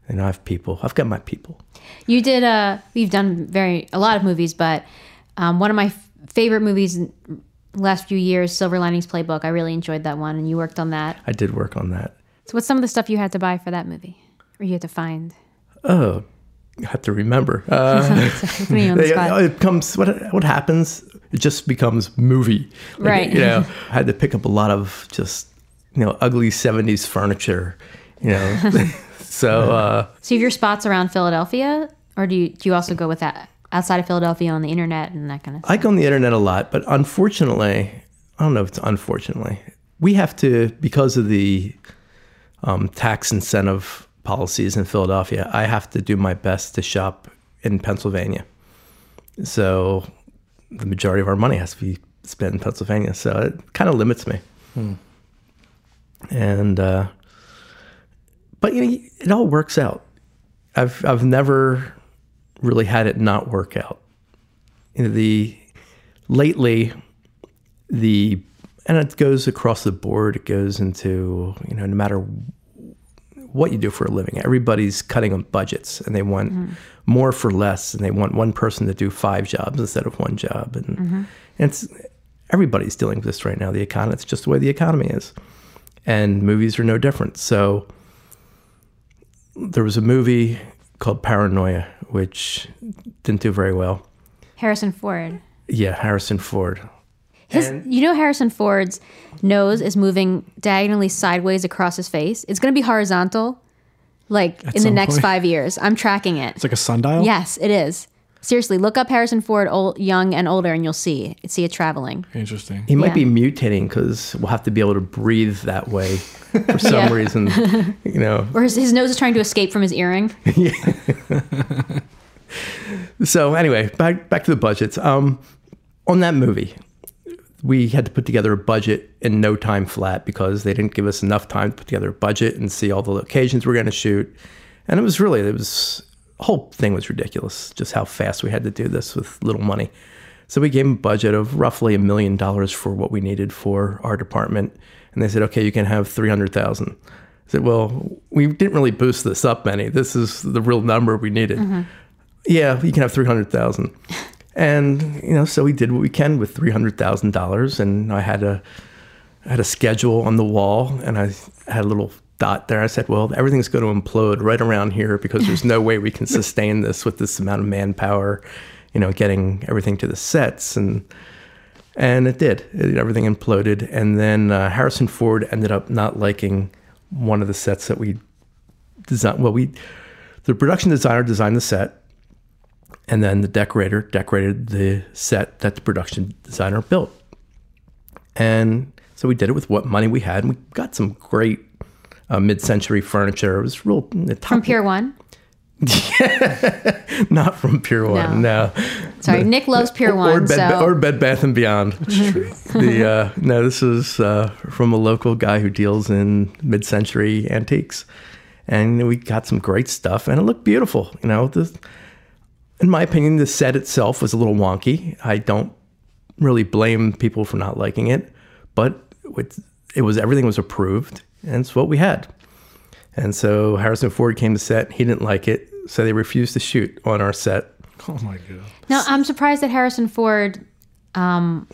And I have people. I've got my people. You did uh we've done very a lot of movies, but um, one of my f- favorite movies in the last few years, Silver Linings Playbook. I really enjoyed that one, and you worked on that. I did work on that. So, what's some of the stuff you had to buy for that movie, or you had to find? Oh, I have to remember. Uh, [laughs] Put me on the [laughs] spot. it comes. What what happens? It just becomes movie. Like, Right. You know, [laughs] I had to pick up a lot of just you know ugly '70s furniture. You know, [laughs] [laughs] so. Uh, So, you have your spots around Philadelphia, or do you do you also go with that outside of Philadelphia on the internet and that kind of? I go on the internet a lot, but unfortunately, I don't know if it's unfortunately, we have to, because of the um, tax incentive policies in Philadelphia, I have to do my best to shop in Pennsylvania. So the majority of our money has to be spent in Pennsylvania. So it kind of limits me. Hmm. And, uh, but you know, it all works out. I've, I've never really had it not work out you know, the lately the and it goes across the board it goes into you know no matter what you do for a living everybody's cutting on budgets and they want Mhm. More for less and they want one person to do five jobs instead of one job and, Mhm. and it's everybody's dealing with this right now the economy it's just the way the economy is and movies are no different so there was a movie called paranoia which didn't do very well Harrison Ford. yeah, Harrison Ford. His, you know, Harrison Ford's nose is moving diagonally sideways across his face. It's going to be horizontal, like At in the next point. five years. I'm tracking it. It's like a sundial. Yes, it is. Seriously, look up Harrison Ford, old, young and older, and you'll see see it traveling. Interesting. He might Yeah. be mutating because we'll have to be able to breathe that way for [laughs] some Yeah. reason. You know. [laughs] Or his, his nose is trying to escape from his earring. yeah. [laughs] So anyway, back back to the budgets. Um, on that movie, we had to put together a budget in no time flat because they didn't give us enough time to put together a budget and see all the locations we're going to shoot. And it was really it was the whole thing was ridiculous. Just how fast we had to do this with little money. So we gave them a budget of roughly a million dollars for what we needed for our department, and they said, "Okay, you can have three hundred thousand. I said, "Well, we didn't really boost this up any. This is the real number we needed." Mm-hmm. yeah, you can have 300,000. And, you know, so we did what we can with $300,000 and I had a I had a schedule on the wall and I had a little dot there. I said, well, everything's going to implode right around here because there's no way we can [laughs] sustain this with this amount of manpower, you know, getting everything to the sets and and it did. It, everything imploded and then uh, Harrison Ford ended up not liking one of the sets that we designed. Well, we the production designer designed the set and then the decorator decorated the set that the production designer built. And so we did it with what money we had, and we got some great uh, mid-century furniture. It was real top, From Pier One. [laughs] not from Pier One. No, Sorry, Nick loves Pier or, One. Bed, so or Bed Bath and Beyond. [laughs] the uh, no, this is uh, from a local guy who deals in mid-century antiques, and we got some great stuff, and it looked beautiful. You know, the, in my opinion, the set itself was a little wonky. I don't really blame people for not liking it, but it, it was everything was approved, and it's what we had. And so Harrison Ford came to set. He didn't like it, so they refused to shoot on our set. Oh my god. now I'm surprised that Harrison Ford. Um,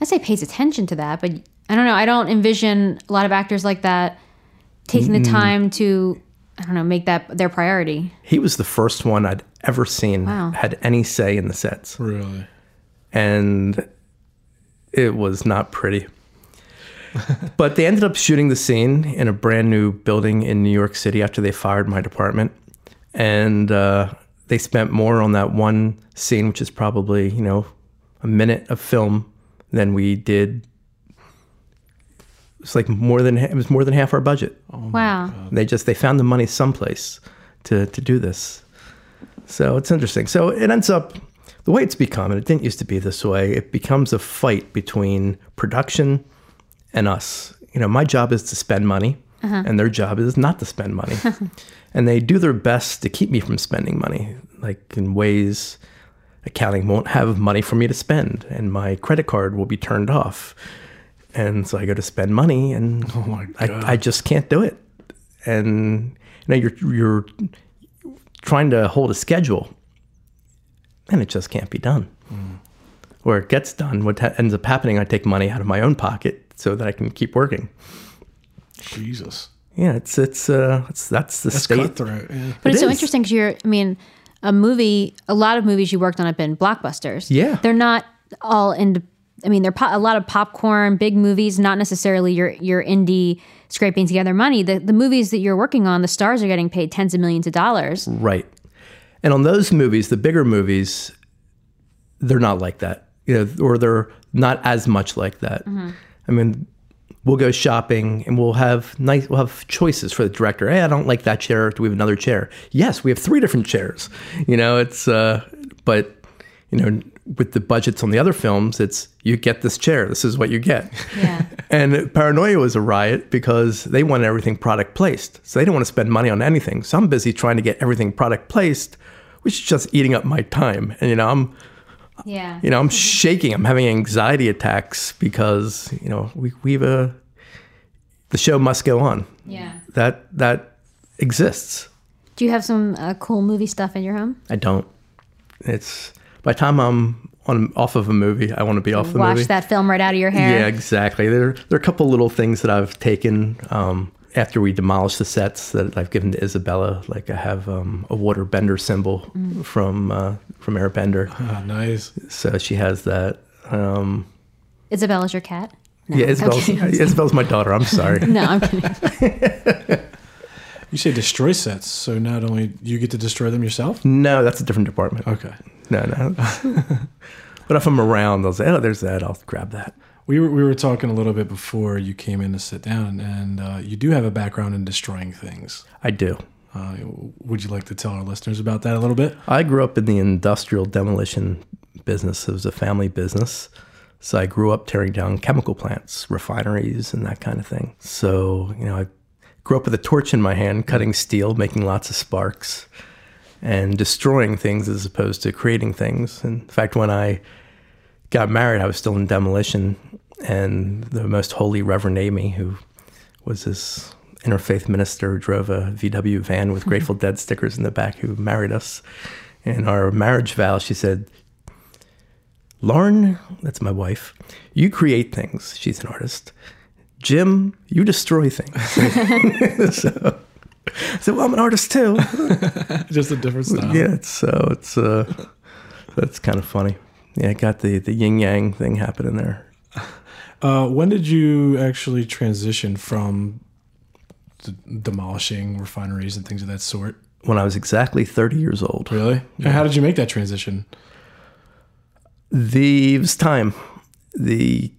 I say pays attention to that, but I don't know. I don't envision a lot of actors like that taking the time to I don't know make that their priority. He was the first one I'd ever seen Wow. had any say in the sets. Really? And it was not pretty. [laughs] but they ended up shooting the scene in a brand new building in New York City after they fired my department. And uh, they spent more on that one scene, which is probably, you know, a minute of film than we did. It's like more than it was more than half our budget. wow. They just they found the money someplace to to do this. So it's interesting. So it ends up the way it's become, and it didn't used to be this way. It becomes a fight between production and us. You know, my job is to spend money, Uh-huh. and their job is not to spend money. [laughs] and they do their best to keep me from spending money, like in ways accounting won't have money for me to spend, and my credit card will be turned off. And so I go to spend money, and [laughs] I, I just can't do it. And you know, you're you're trying to hold a schedule, and it just can't be done. Or it gets done. What ha- ends up happening, I take money out of my own pocket so that I can keep working. Jesus. Yeah, it's it's uh, it's that's the That's state. cutthroat. Yeah. But It it's so interesting because you're, I mean, a movie, a lot of movies you worked on have been blockbusters. Yeah. They're not all in, I mean, they're po- a lot of popcorn, big movies, not necessarily your, your indie scraping together money. The, the movies that you're working on, the stars are getting paid tens of millions of dollars. Right. And on those movies, the bigger movies, they're not like that. You know, or they're not as much like that. I mean, we'll go shopping and we'll have nice we'll have choices for the director. Hey, I don't like that chair. Do we have another chair? Yes, we have three different chairs. You know, it's uh but you know, with the budgets on the other films, it's you get this chair. This is what you get. Yeah. [laughs] And Paranoia was a riot because they wanted everything product placed. So they didn't want to spend money on anything. So I'm busy trying to get everything product placed, which is just eating up my time. And you know, I'm Yeah. you know, I'm [laughs] shaking. I'm having anxiety attacks because, you know, we we've a the show must go on. Yeah. That that exists. Do you have some uh, cool movie stuff in your home? I don't. It's by the time I'm on off of a movie, I want to be off the Wash movie. Watch that film right out of your hair. Yeah, exactly. There, there are a couple little things that I've taken um, after we demolished the sets that I've given to Isabella. Like I have um, a water bender symbol Mm. from uh, from Airbender. Ah, nice. So she has that. Um, Isabella's your cat? No, yeah, I'm Isabel's, my daughter. I'm [laughs] sorry. no, I'm kidding. [laughs] You say destroy sets, so not only you get to destroy them yourself. No, that's a different department. Okay. No, no. [laughs] but if I'm around, they'll say, "Oh, there's that. I'll grab that." We were we were talking a little bit before you came in to sit down, and uh, you do have a background in destroying things. I do. Uh, would you like to tell our listeners about that a little bit? I grew up in the industrial demolition business. It was a family business. So I grew up tearing down chemical plants, refineries, and that kind of thing. So, you know, I grew up with a torch in my hand, cutting steel, making lots of sparks, and destroying things as opposed to creating things. In fact, when I got married, I was still in demolition, and the most holy Reverend Amy, who was this interfaith minister, who drove a VW van with mm-hmm. Grateful Dead stickers in the back, who married us. In our marriage vow, she said, Lauren, that's my wife, you create things. She's an artist. Jim, you destroy things. [laughs] [laughs] so well, I'm an artist too. [laughs] Just a different style. Yeah, it's, so it's uh, that's kind of funny. Yeah, I got the the yin yang thing happening there. Uh, when did you actually transition from d- demolishing refineries and things of that sort? When I was exactly 30 years old. Really? And how did you make that transition? The it was time. The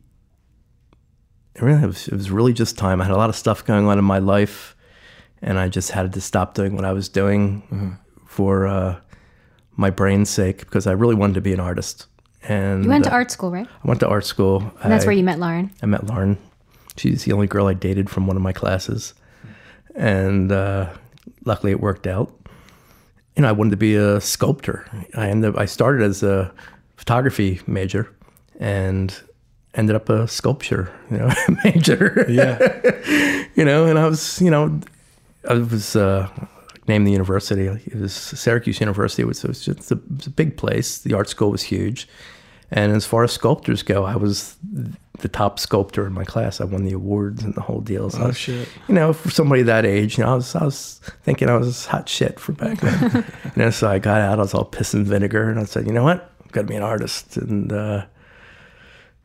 really it was, it was really just time. I had a lot of stuff going on in my life, and I just had to stop doing what I was doing for uh, my brain's sake because I really wanted to be an artist. And You went to uh, art school, right? I went to art school. And that's I- where you met Lauren. I met Lauren. She's the only girl I dated from one of my classes, and uh, luckily it worked out. You know, I wanted to be a sculptor. I ended up, I started as a photography major, and ended up a sculpture, you know, [laughs] major. Yeah. [laughs] you know, and I was, you know, I was uh, named the university. It was Syracuse University. It was, just a, it was a big place. The art school was huge. And as far as sculptors go, I was the top sculptor in my class. I won the awards and the whole deal. So Oh, was- shit. You know, for somebody that age, you know, I was, I was thinking I was hot shit for back then. [laughs] you know, so I got out. I was all piss and vinegar, and I said, you know what, I've got to be an artist, and uh,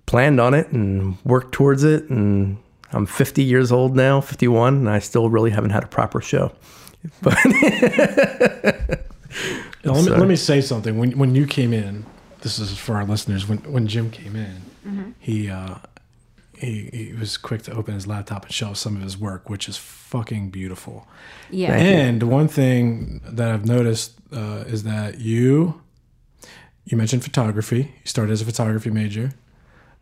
planned on it and worked towards it. And I'm 50 years old now, 51, and I still really haven't had a proper show. [laughs] But Now, let, me, let me say something. When when you came in, this is for our listeners. When when Jim came in, Mm-hmm. he uh, he, he was quick to open his laptop and show us some of his work, which is fucking beautiful. Yeah. Thank you. and one thing that I've noticed uh, is that you, you mentioned photography. You started as a photography major.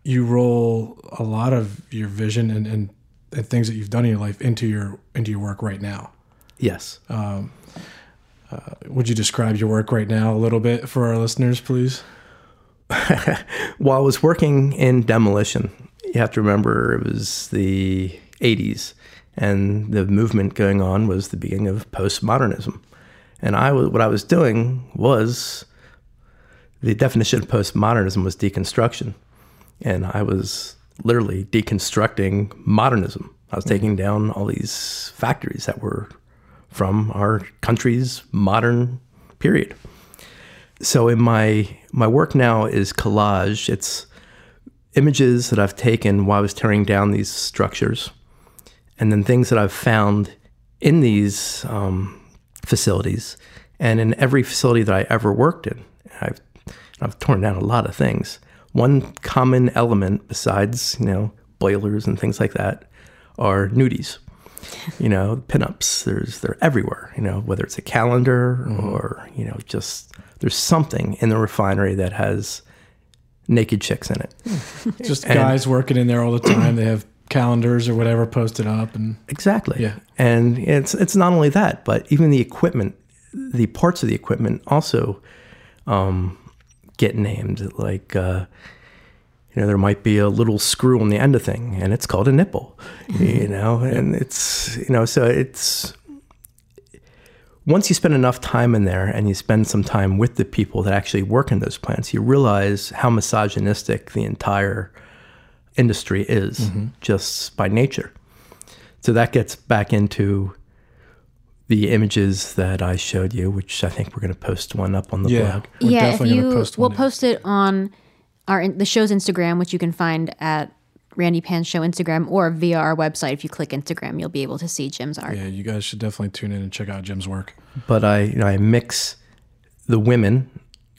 You roll a lot of your vision and, and, and things that you've done in your life into your into your work right now. Yes. Um, uh, would you describe your work right now a little bit for our listeners, please? [laughs] While I was working in demolition, you have to remember it was the 80s, and the movement going on was the beginning of postmodernism. And I was, what I was doing was the definition of postmodernism was deconstruction. And I was literally deconstructing modernism. I was taking down all these factories that were from our country's modern period. So in my my work now is collage. It's images that I've taken while I was tearing down these structures, and then things that I've found in these um, facilities, and in every facility that I ever worked in. I've I've torn down a lot of things. One common element, besides you know boilers and things like that, are nudies. You know, pinups. There's they're everywhere. You know, whether it's a calendar or you know just there's something in the refinery that has naked chicks in it. [laughs] Just And- guys working in there all the [clears throat] time. They have calendars or whatever posted up, and Exactly. Yeah. And it's it's not only that, but even the equipment, the parts of the equipment also um, get named. Like uh, you know, there might be a little screw on the end of thing, and it's called a nipple. You know, and it's you know, so it's once you spend enough time in there and you spend some time with the people that actually work in those plants, you realize how misogynistic the entire industry is Mhm. just by nature. So that gets back into the images that I showed you, which I think we're going to post one up on the Yeah. blog. We're yeah, if definitely gonna you post we'll one, post it on our the show's Instagram, which you can find at Randi Pan's Show Instagram or via our website. If you click Instagram, you'll be able to see Jim's art. yeah, you guys should definitely tune in and check out Jim's work. But I, you know, I mix the women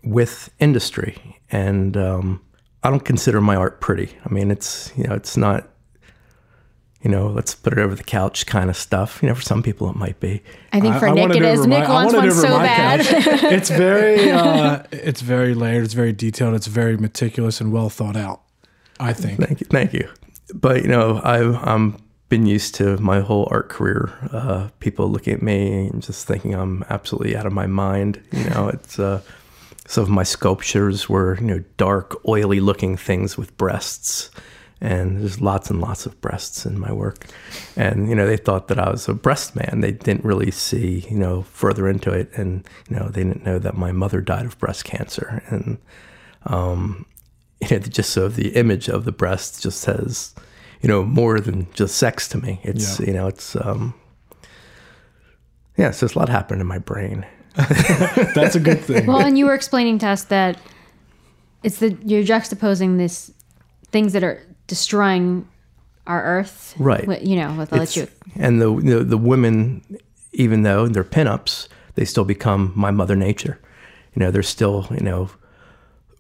with industry, and um, I don't consider my art pretty. I mean, it's you know, it's not. You know, let's put it over the couch kind of stuff. You know, for some people it might be. I think for I Nick wanted it it is. over Nick wants one so bad. [laughs] it's very, uh, it's very layered. It's very detailed. It's very meticulous and well thought out. I think. Thank you, thank you. But you know, I've I'm been used to my whole art career. Uh, people looking at me and just thinking I'm absolutely out of my mind. You know, [laughs] it's uh, some of my sculptures were you know dark, oily looking things with breasts. And there's lots and lots of breasts in my work, and you know they thought that I was a breast man. They didn't really see you know further into it, and you know they didn't know that my mother died of breast cancer, and um, [laughs] you know, just so the image of the breast just says, you know, more than just sex to me. It's, Yeah. you know, it's, um, yeah, so there's a lot happening in my brain. [laughs] That's a good thing. well, and you were explaining to us that it's the you're juxtaposing this things that are destroying our earth, Right. with- you know, with all It's- that you. And the, the, the women, even though they're pinups, they still become my mother nature. You know, they're still, you know,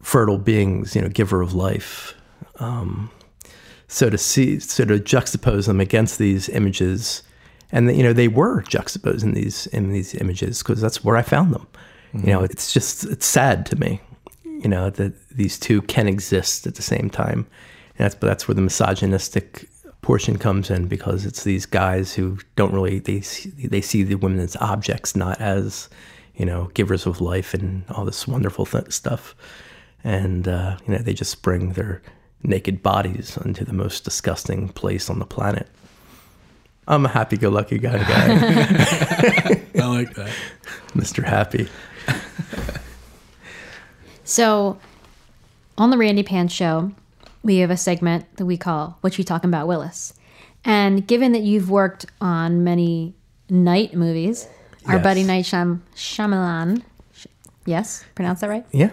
fertile beings, you know, giver of life. Um, so to see, so to juxtapose them against these images, and you know, they were juxtaposed in these in these images because that's where I found them. You know, it's just it's sad to me, you know, that these two can exist at the same time. And that's but that's where the misogynistic portion comes in because it's these guys who don't really they see, they see the women as objects, not as you know givers of life and all this wonderful th- stuff. And uh, you know they just bring their naked bodies into the most disgusting place on the planet. I'm a happy-go-lucky guy, guy. [laughs] I like that. [laughs] Mr. Happy. [laughs] So, on the Randi Pan show, we have a segment that we call "What You Talking About, Willis." And given that you've worked on many night movies, our Yes. buddy Night Shyam Shyamalan, sh- yes, pronounce that right. Yeah.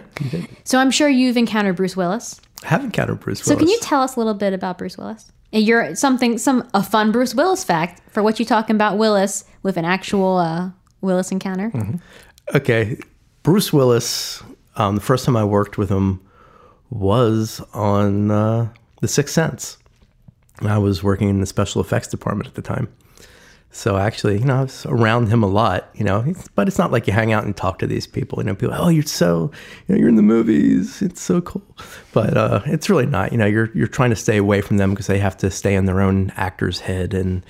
So I'm sure you've encountered Bruce Willis. I have encountered Bruce So Willis. can you tell us a little bit about Bruce Willis? You're something, some a fun Bruce Willis fact for what you talking about Willis with an actual uh, Willis encounter. Okay, Bruce Willis. Um, the first time I worked with him was on uh, The Sixth Sense. I was working in the special effects department at the time. So actually, you know, I was around him a lot, you know, but it's not like you hang out and talk to these people. You know, people, oh, you're so, you know, you're in the movies. It's so cool. But uh, it's really not. You know, you're you're trying to stay away from them because they have to stay in their own actor's head, and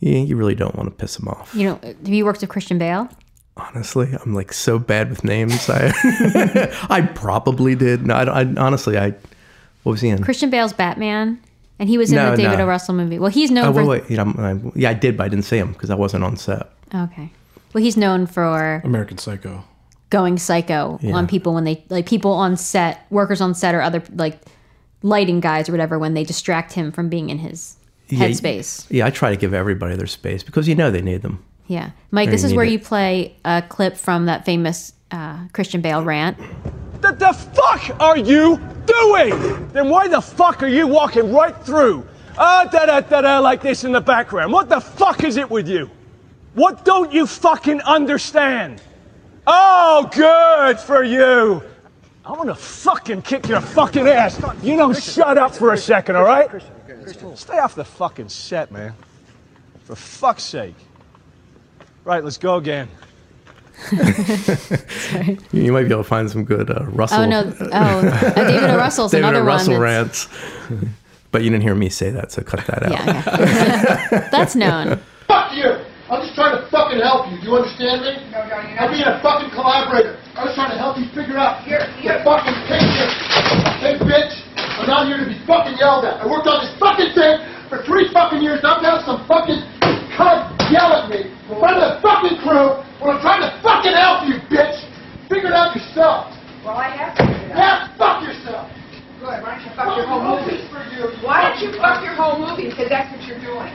you, you really don't want to piss them off. You know, have you worked with Christian Bale? Honestly, I'm like so bad with names. I [laughs] I probably did. No, I, I honestly, I what was he in? Christian Bale's Batman, and he was in No, the David no. O. Russell movie. Well, he's known Oh, for wait, wait. You know, I'm- yeah, I did, but I didn't see him because I wasn't on set. okay. Well, he's known for American Psycho. going psycho Yeah. on people when they like people on set, workers on set, or other like lighting guys or whatever when they distract him from being in his Yeah, headspace. Yeah, I try to give everybody their space because you know they need them. Yeah, Mike, Or this is where it. you play a clip from that famous uh, Christian Bale rant. The, the fuck are you doing? Then why the fuck are you walking right through? Ah, da da da da, like this in the background. What the fuck is it with you? What don't you fucking understand? Oh, good for you. I'm gonna fucking kick your fucking ass. You don't shut up for a second, all right? Stay off the fucking set, man. For fuck's sake. Right, let's go again. [laughs] You might be able to find some good uh, Russell. Oh, no. Oh, uh, David O. [laughs] Russell's David another O. one Russell that's- rants. [laughs] but you didn't hear me say that, so cut that out. Yeah, That's known. Fuck you! I'm just trying to fucking help you. Do you understand me? No, no, I'm being a fucking collaborator. I was trying to help you figure out your, your fucking picture. Hey, bitch! I'm not here to be fucking yelled at. I worked on this fucking thing for three fucking years. Now I'm having some fucking cunt yell at me in front of the fucking crew when I'm trying to fucking help you, bitch! Figure it out yourself. Well, I have to figure it out. Yeah, fuck yourself. Good. Why don't you fuck your whole movie? For you. Why don't you fuck your whole movie? Because that's what you're doing.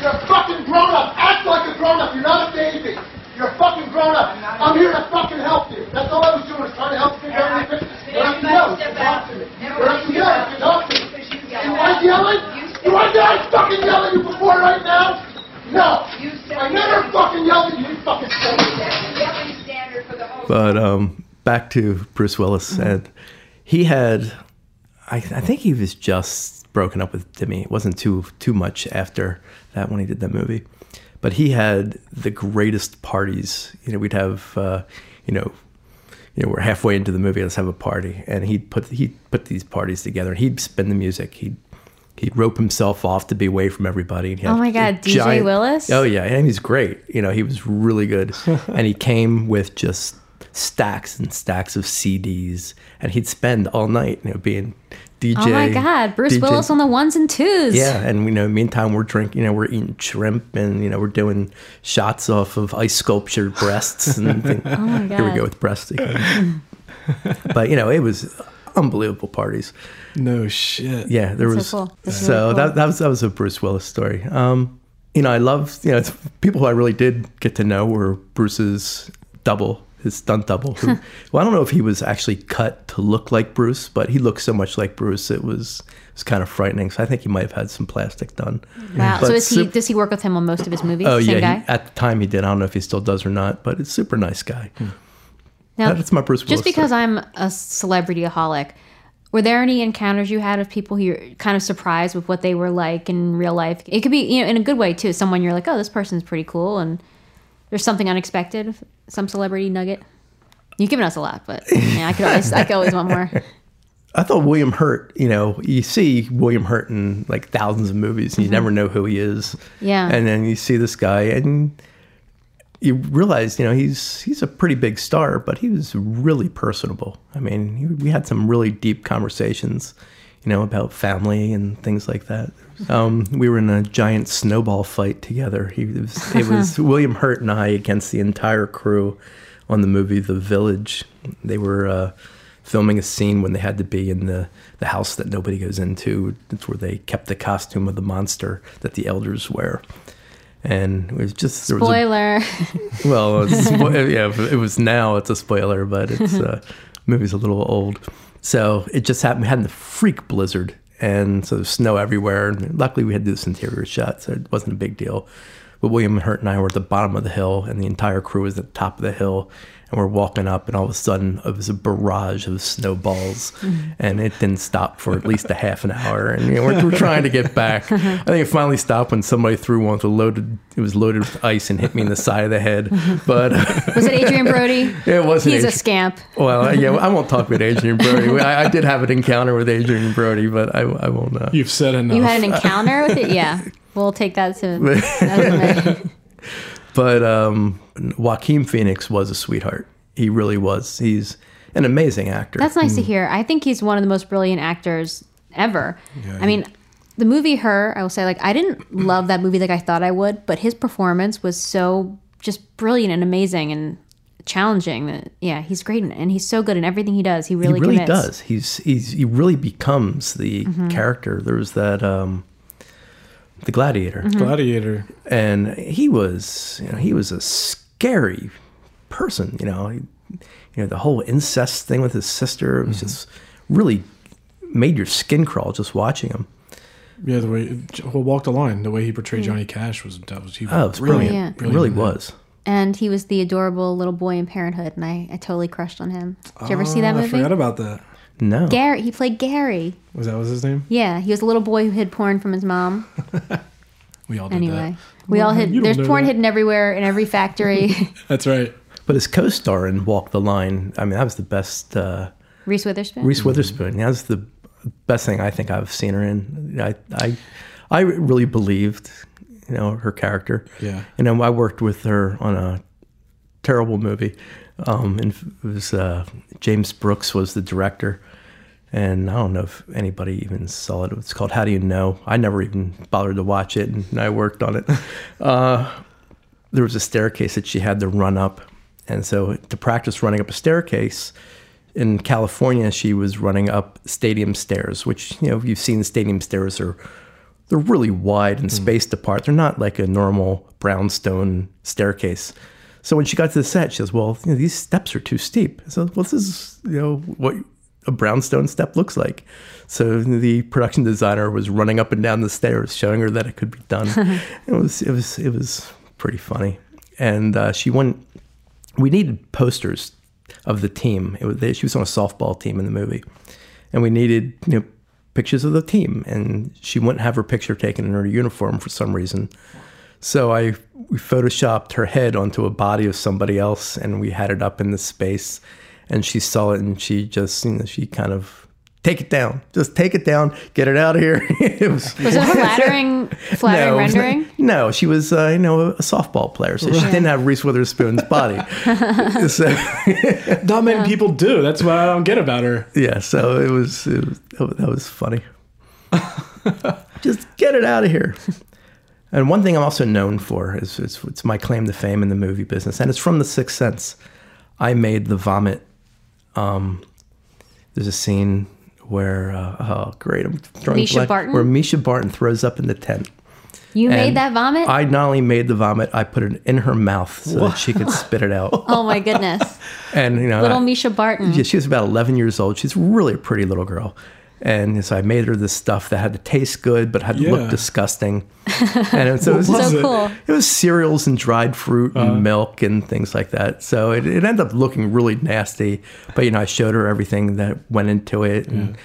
You're a fucking grown up. Act like a grown up. You're not a baby. You're a fucking grown up. I'm here to fucking help you. That's all I was doing, was trying to help you figure out anything. You're not yelling. You talk to me. You're not yelling. You talk to me. Am I yelling? Do I not fucking yell at you before right now? No. I never fucking yelled at you. You fucking say Yelling standard for the whole. But um, back to Bruce Willis, and he had, I, I think he was just broken up with Demi. It wasn't too too much after that when he did that movie, but he had the greatest parties. You know, we'd have, uh, you know. You know, we're halfway into the movie. Let's have a party, and he'd put he'd put these parties together. and He'd spin the music. He'd he'd rope himself off to be away from everybody. And he Oh my God, DJ Willis? Oh yeah, and he's great. You know, he was really good, [laughs] and he came with just stacks and stacks of CDs, and he'd spend all night, you know, being DJ. oh my God, Bruce DJ. Willis on the ones and twos. Yeah, and you know, meantime we're drinking, you know, we're eating shrimp, and you know, we're doing shots off of ice sculptured breasts, and [laughs] things. Oh my God. here we go with breasts. again. but you know, it was unbelievable parties. No shit. Yeah, there That's so was cool. That's so really cool. that that was that was a Bruce Willis story. Um, you know, I love you know people who I really did get to know were Bruce's double, his stunt double. Who, [laughs] well, I don't know if he was actually cut to look like Bruce, but he looked so much like Bruce, it was it was kind of frightening. So I think he might have had some plastic done. Wow. But so is he? Does he work with him on most of his movies? Oh Same yeah, guy. he, at the time he did. I don't know if he still does or not, but it's super nice guy. Now, That's my Bruce Willis. Just because I'm a celebrityaholic, were there any encounters you had of people who you're kind of surprised with what they were like in real life? It could be, you know, in a good way too. Someone you're like, oh, this person's pretty cool, and there's something unexpected, some celebrity nugget. You've given us a lot, but yeah, I could always, I could always want more. [laughs] I thought William Hurt, you know, you see William Hurt in like thousands of movies and you Mhm. never know who he is. Yeah. And then you see this guy and you realize, you know, he's he's a pretty big star, but he was really personable. I mean, he, we had some really deep conversations, you know, about family and things like that. Um, we were in a giant snowball fight together. He it was, it was [laughs] William Hurt and I against the entire crew on the movie The Village. They were uh, filming a scene when they had to be in the, the house that nobody goes into. It's where they kept the costume of the monster that the elders wear. And it was just there was a- Spoiler. [laughs] well, spo- yeah, it was now, it's a spoiler, but it's uh, [laughs] movie's a little old. So it just happened. We had the freak blizzard, and so there's snow everywhere. And luckily, we had this interior shot, so it wasn't a big deal. But William Hurt and I were at the bottom of the hill, and the entire crew was at the top of the hill. And we're walking up, and all of a sudden, it was a barrage of snowballs, Mhm. and it didn't stop for at least a half an hour. And you know, we're, we're trying to get back. [laughs] I think it finally stopped when somebody threw one with a loaded. It was loaded with ice and hit me in the side of the head. But [laughs] Was it Adrien Brody? It wasn't He's a scamp. well, yeah, I won't talk about Adrien Brody. [laughs] I, I did have an encounter with Adrien Brody, but I, I won't. Uh, You've said enough. You had an encounter with it? Yeah. We'll take that to. As a myth. but um, Joaquin Phoenix was a sweetheart. He really was. He's an amazing actor. That's nice to hear. I think he's one of the most brilliant actors ever. Yeah, I mean, the movie Her, I will say, like, I didn't [clears throat] love that movie like I thought I would, but his performance was so just brilliant and amazing and challenging. That yeah, he's great in, and he's so good in everything he does. He really, he really commits. does. He's he's he really becomes the Mhm. character. There was that um, the gladiator, Mhm. Gladiator, and he was you know he was a scary person. You know, he, you know the whole incest thing with his sister. It was mm-hmm. just really made your skin crawl just watching him. Yeah, the way well, walked the line. The way he portrayed Yeah. Johnny Cash was that was he oh, was Oh, it's brilliant. brilliant. It really was. And he was the adorable little boy in Parenthood, and I, I totally crushed on him. Did you ever see ah, that Oh, movie? I forgot about that. No. Gary. He played Gary. Was that was his name? Yeah, he was a little boy who hid porn from his mom. [laughs] We all did Anyway, that. we all hid. There's porn that. hidden everywhere in every factory. [laughs] [laughs] That's right. But his co-star in Walk the Line, I mean, that was the best. Uh, Reese Witherspoon. Reese Witherspoon. That was the best thing I think I've seen her in. I, I, I really believed, you know, her character. Yeah. You know, I worked with her on a terrible movie. Um, and it was uh, James Brooks was the director, and I don't know if anybody even saw it. It's called How Do You Know? I never even bothered to watch it, and I worked on it. [laughs] Uh, there was a staircase that she had to run up, and so to practice running up a staircase in California, she was running up stadium stairs, which you know you've seen stadium stairs are they're really wide and spaced apart. They're not like a normal brownstone staircase. So when she got to the set, she says, "Well, you know, these steps are too steep." So, well, this is you know what a brownstone step looks like. So the production designer was running up and down the stairs, showing her that it could be done. [laughs] it was it was it was pretty funny, and uh, she went. We needed posters of the team. It was, they, she was on a softball team in the movie, and we needed you know pictures of the team. And she wouldn't have her picture taken in her uniform for some reason. So I we photoshopped her head onto a body of somebody else, and we had it up in the space. And she saw it, and she just you know she kind of take it down, just take it down, get it out of here. [laughs] it was Was it [laughs] flattering, flattering no, it was not- rendering? no, she was, uh, you know, a softball player, so she didn't have Reese Witherspoon's body. [laughs] so, Not many people do. That's what I don't get about her. yeah, so it was, it was that was funny. Just get it out of here. And one thing I'm also known for is it's, it's my claim to fame in the movie business, and it's from The Sixth Sense. I made the vomit. Um, there's a scene where, uh, oh, great, I'm drawing Misha blank, Barton? where Mischa Barton throws up in the tent. You made that vomit? I not only made the vomit, I put it in her mouth so that she could spit it out. [laughs] oh my goodness. And you know, Little I- Mischa Barton. yeah, she was about 11 years old. She's really a pretty little girl. And so I made her this stuff that had to taste good but had to Yeah. look disgusting. [laughs] And so it was, So it? cool. it was cereals and dried fruit and Uh-huh. milk and things like that. So it, it ended up looking really nasty. But you know, I showed her everything that went into it, and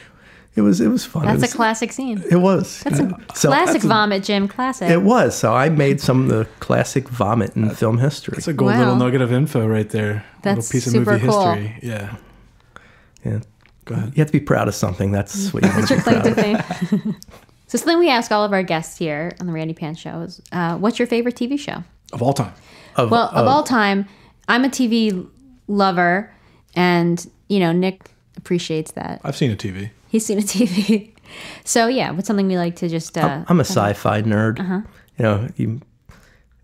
it was it was fun. That's it a classic scene. It was. That's a So- classic that's a- vomit, Jim. Classic. It was. So I made some of the classic vomit in film history. It's a gold Wow. little nugget of info right there. That's little piece of movie cool. history. Yeah. Yeah. Go ahead. You have to be proud of something. That's what you want What's to your be claim proud to of. fame? [laughs] so something we ask all of our guests here on the Randi Pan Show is, uh, what's your favorite TV show? Of all time. Of, Well, of all time, I'm a TV lover, and you know Nick appreciates that. I've seen a TV. He's seen a [laughs] TV. so yeah, what's something we like to just? Uh, I'm a sci-fi nerd. Uh-huh. You know, you,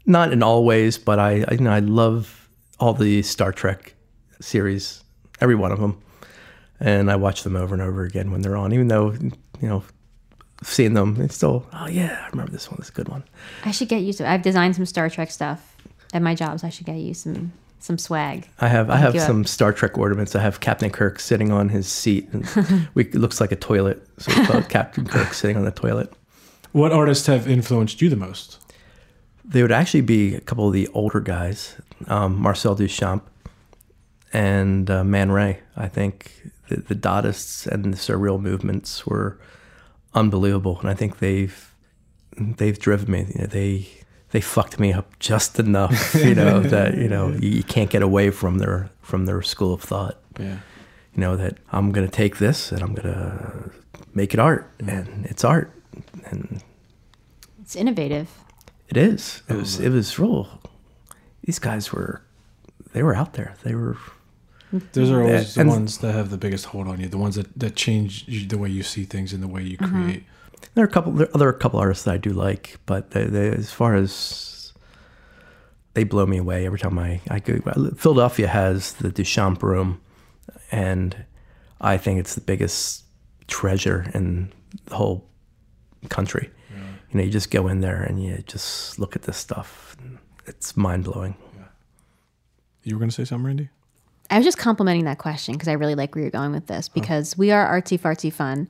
not in all ways, but I, I, you know, I love all the Star Trek series, every one of them, and I watch them over and over again when they're on. Even though, you know, seeing them, it's still, oh yeah, I remember this one. This is a good one. I should get used to. it. I've designed some Star Trek stuff at my jobs. I should get you some some swag. I have I have you. some Star Trek ornaments. I have Captain Kirk sitting on his seat. And [laughs] we, it looks like a toilet, so it's called [laughs] Captain Kirk sitting on the toilet. What artists have influenced you the most? they would actually be a couple of the older guys, um, Marcel Duchamp and uh, Man Ray. I think the, the Dadists and the surreal movements were unbelievable, and I think they've they've driven me. You know, they they fucked me up just enough, [laughs] you know, that you know you, you can't get away from their from their school of thought. Yeah. You know that I'm gonna take this and I'm gonna make it art, mm. and it's art, and It's innovative. it is. It oh, was. It was real. These guys were. They were out there. They were. Those are always the ones that have the biggest hold on you, the ones that, that change you, the way you see things and the way you Mhm. create. There are a couple. There are other couple artists that I do like, but they, they, as far as they blow me away every time I I go. Philadelphia has the Duchamp room, and I think it's the biggest treasure in the whole country. You know, you just go in there and you just look at this stuff. It's mind blowing. You were going to say something, Randi? I was just complimenting that question because I really like where you're going with this because we are artsy fartsy fun.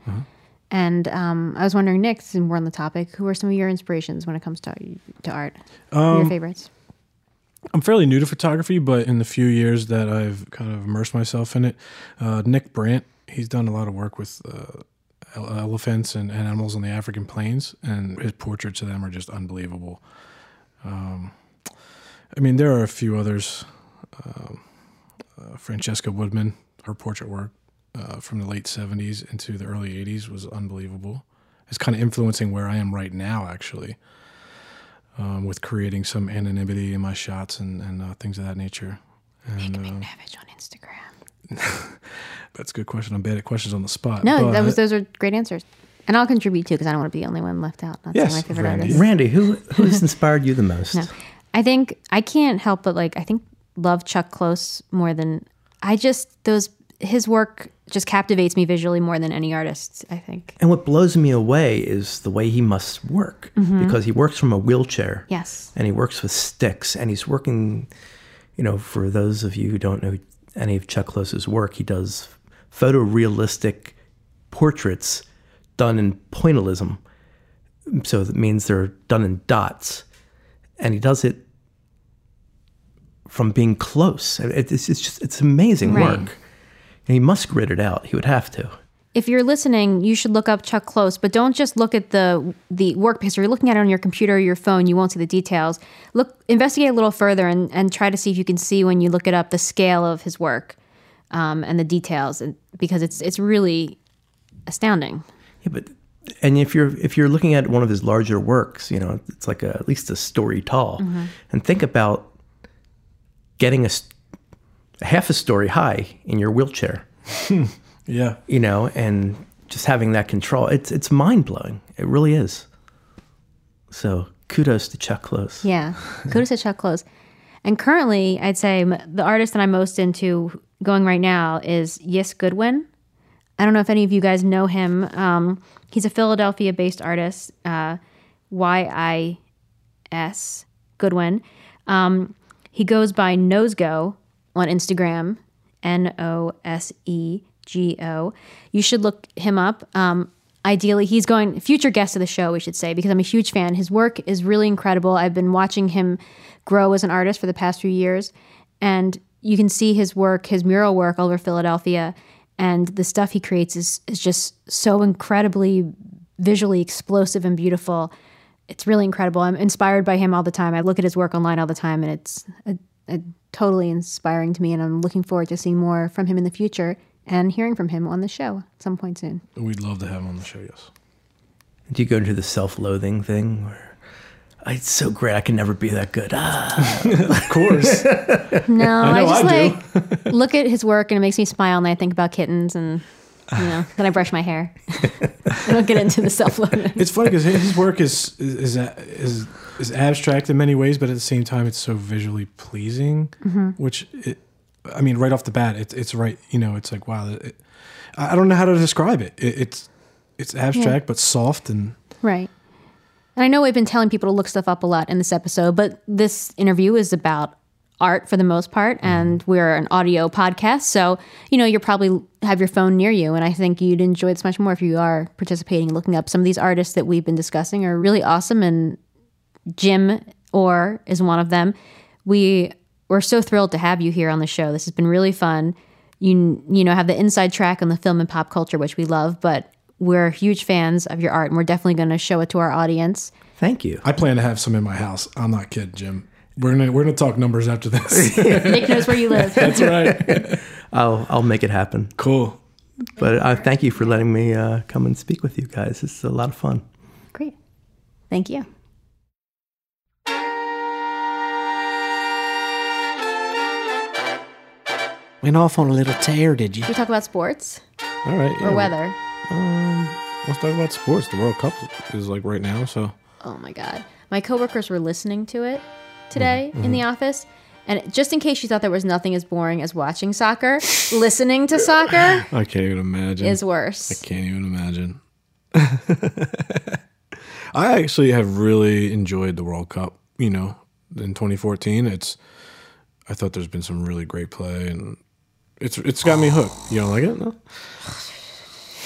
And um, I was wondering, Nick, since we're on the topic, who are some of your inspirations when it comes to, to art? Are your Um, favorites? I'm fairly new to photography, but in the few years that I've kind of immersed myself in it, uh, Nick Brandt, he's done a lot of work with uh, ele- elephants and, and animals on the African plains, and his portraits of them are just unbelievable. Um, I mean, there are a few others. Um, uh, Francesca Woodman, her portrait work uh, from the late 70s into the early 80s was unbelievable. It's kind of influencing where I am right now, actually um, with creating some anonymity in my shots and, and uh, things of that nature. And, Make um, on Instagram. [laughs] that's a good question. I'm bad at questions on the spot. No, that was those are great answers. And I'll contribute too because I don't want to be the only one left out. That's Yes, my favorite Randi. artist. Randi, who who's [laughs] inspired you the most? No. I think I can't help but like I think love Chuck Close more than I just those his work just captivates me visually more than any artist, I think. And what blows me away is the way he must work Mhm. because he works from a wheelchair. Yes. And he works with sticks and he's working, you know, for those of you who don't know any of Chuck Close's work, he does photorealistic portraits done in pointillism. So that means they're done in dots. And he does it from being close. It's, it's just, it's amazing Right. work. And he must grit it out. He would have to. If you're listening, you should look up Chuck Close, but don't just look at the the work because you're looking at it on your computer or your phone, you won't see the details. Look investigate a little further and, and try to see if you can see when you look it up the scale of his work um, and the details and, because it's it's really astounding. Yeah, but and if you're if you're looking at one of his larger works, you know, it's like a, at least a story tall, Mhm. and think about getting a, s- a half a story high in your wheelchair. [laughs] Yeah. you know, and just having that control, it's it's mind blowing. It really is. So kudos to Chuck Close. Yeah, kudos to Chuck Close. And currently, I'd say the artist that I'm most into going right now is Yis Goodwin. I don't know if any of you guys know him. Um, he's a Philadelphia-based artist. Uh, Y I S Goodwin. Um, he goes by Nosego on Instagram. N O S E G O. You should look him up. Um, ideally, he's going future guest of the show, we should say, because I'm a huge fan. His work is really incredible. I've been watching him grow as an artist for the past few years, and you can see his work, his mural work all over Philadelphia, and the stuff he creates is is just so incredibly visually explosive and beautiful. It's really incredible. I'm inspired by him all the time. I look at his work online all the time, and it's a, a totally inspiring to me. And I'm looking forward to seeing more from him in the future and hearing from him on the show at some point soon. We'd love to have him on the show, yes. Do you go into the self loathing thing where "Ah, it's so great, I can never be that good? Ah. [laughs] of course. No, I I, just I like look at his work and it makes me smile, and I think about kittens, and you know, then I brush my hair. [laughs] I don't get into the self loathing. It's funny because his work is is is is abstract in many ways, but at the same time, it's so visually pleasing. Mhm. Which, it, I mean, right off the bat, it's it's right. You know, it's like wow. It, I don't know how to describe it. it it's it's abstract but soft and Right. And I know we've been telling people to look stuff up a lot in this episode, but this interview is about art for the most part, mm-hmm. and we're an audio podcast. So, you know, you'll probably have your phone near you. And I think you'd enjoy this much more if you are participating and looking up some of these artists that we've been discussing are really awesome. And Jim Orr is one of them. We we're so thrilled to have you here on the show. This has been really fun. You you know have the inside track on the film and pop culture, which we love, but we're huge fans of your art, and we're definitely going to show it to our audience. Thank you. I plan to have some in my house. I'm not kidding, Jim. We're gonna we're gonna talk numbers after this. [laughs] Nick knows where you live. [laughs] That's right. [laughs] I'll I'll make it happen. Cool. But uh, thank you for letting me uh, come and speak with you guys. It's a lot of fun. Great. Thank you. Went off on a little tear, did you? Should we talk about sports All right. or yeah. weather? Um, let's talk about sports. The World Cup is like right now, so Oh my god. My coworkers were listening to it today Mm-hmm. in the office. And just in case you thought there was nothing as boring as watching soccer, listening to soccer [laughs] I can't even imagine. is worse. I can't even imagine. [laughs] I actually have really enjoyed the World Cup. You know, in 2014, it's. I thought there's been some really great play, and it's it's got me hooked. You don't like it? No.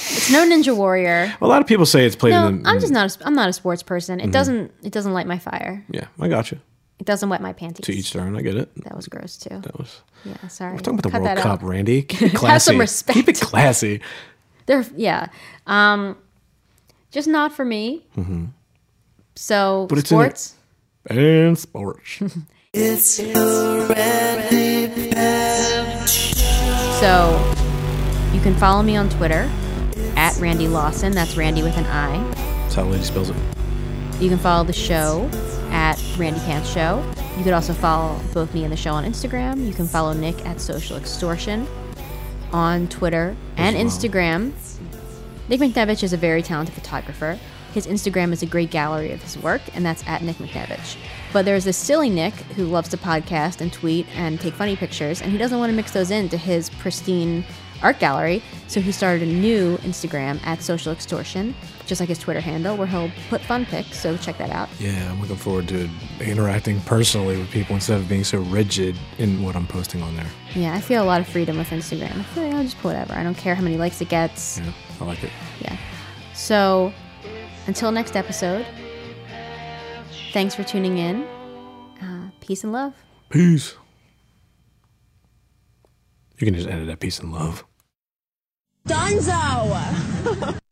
It's no Ninja Warrior. A lot of people say it's played No, in the. I'm just not. A, I'm not a sports person. It Mhm. doesn't. It doesn't light my fire. Yeah, I got you. It doesn't wet my panties. To each their own. I get it. That was gross too. That was. Yeah, sorry. We're talking about the Cut World Cup, out. Randi. Keep it classy. [laughs] Have some respect. Keep it classy. They're yeah. Um, just not for me. hmm So But it's in sports. And sports. [laughs] It's Randi So you can follow me on Twitter at Randi Lawson. That's Randi with an I. That's how Lady spells it. You can follow the show at Randi Pants Show. You could also follow both me and the show on Instagram. You can follow Nick at Social Extortion on Twitter and Instagram. Nick McNevich is a very talented photographer. His Instagram is a great gallery of his work, and that's at Nick McNevich. But there's this silly Nick who loves to podcast and tweet and take funny pictures, and he doesn't want to mix those into his pristine art gallery. So he started a new Instagram at Social Extortion, just like his Twitter handle, where he'll put fun pics. So check that out. Yeah, I'm looking forward to interacting personally with people instead of being so rigid in what I'm posting on there. Yeah, I feel a lot of freedom with Instagram. I feel like I'll just put whatever. I don't care how many likes it gets. Yeah, I like it. Yeah. So until next episode, thanks for tuning in. Uh, peace and love. Peace. You can just edit that peace and love. Dunzo! [laughs]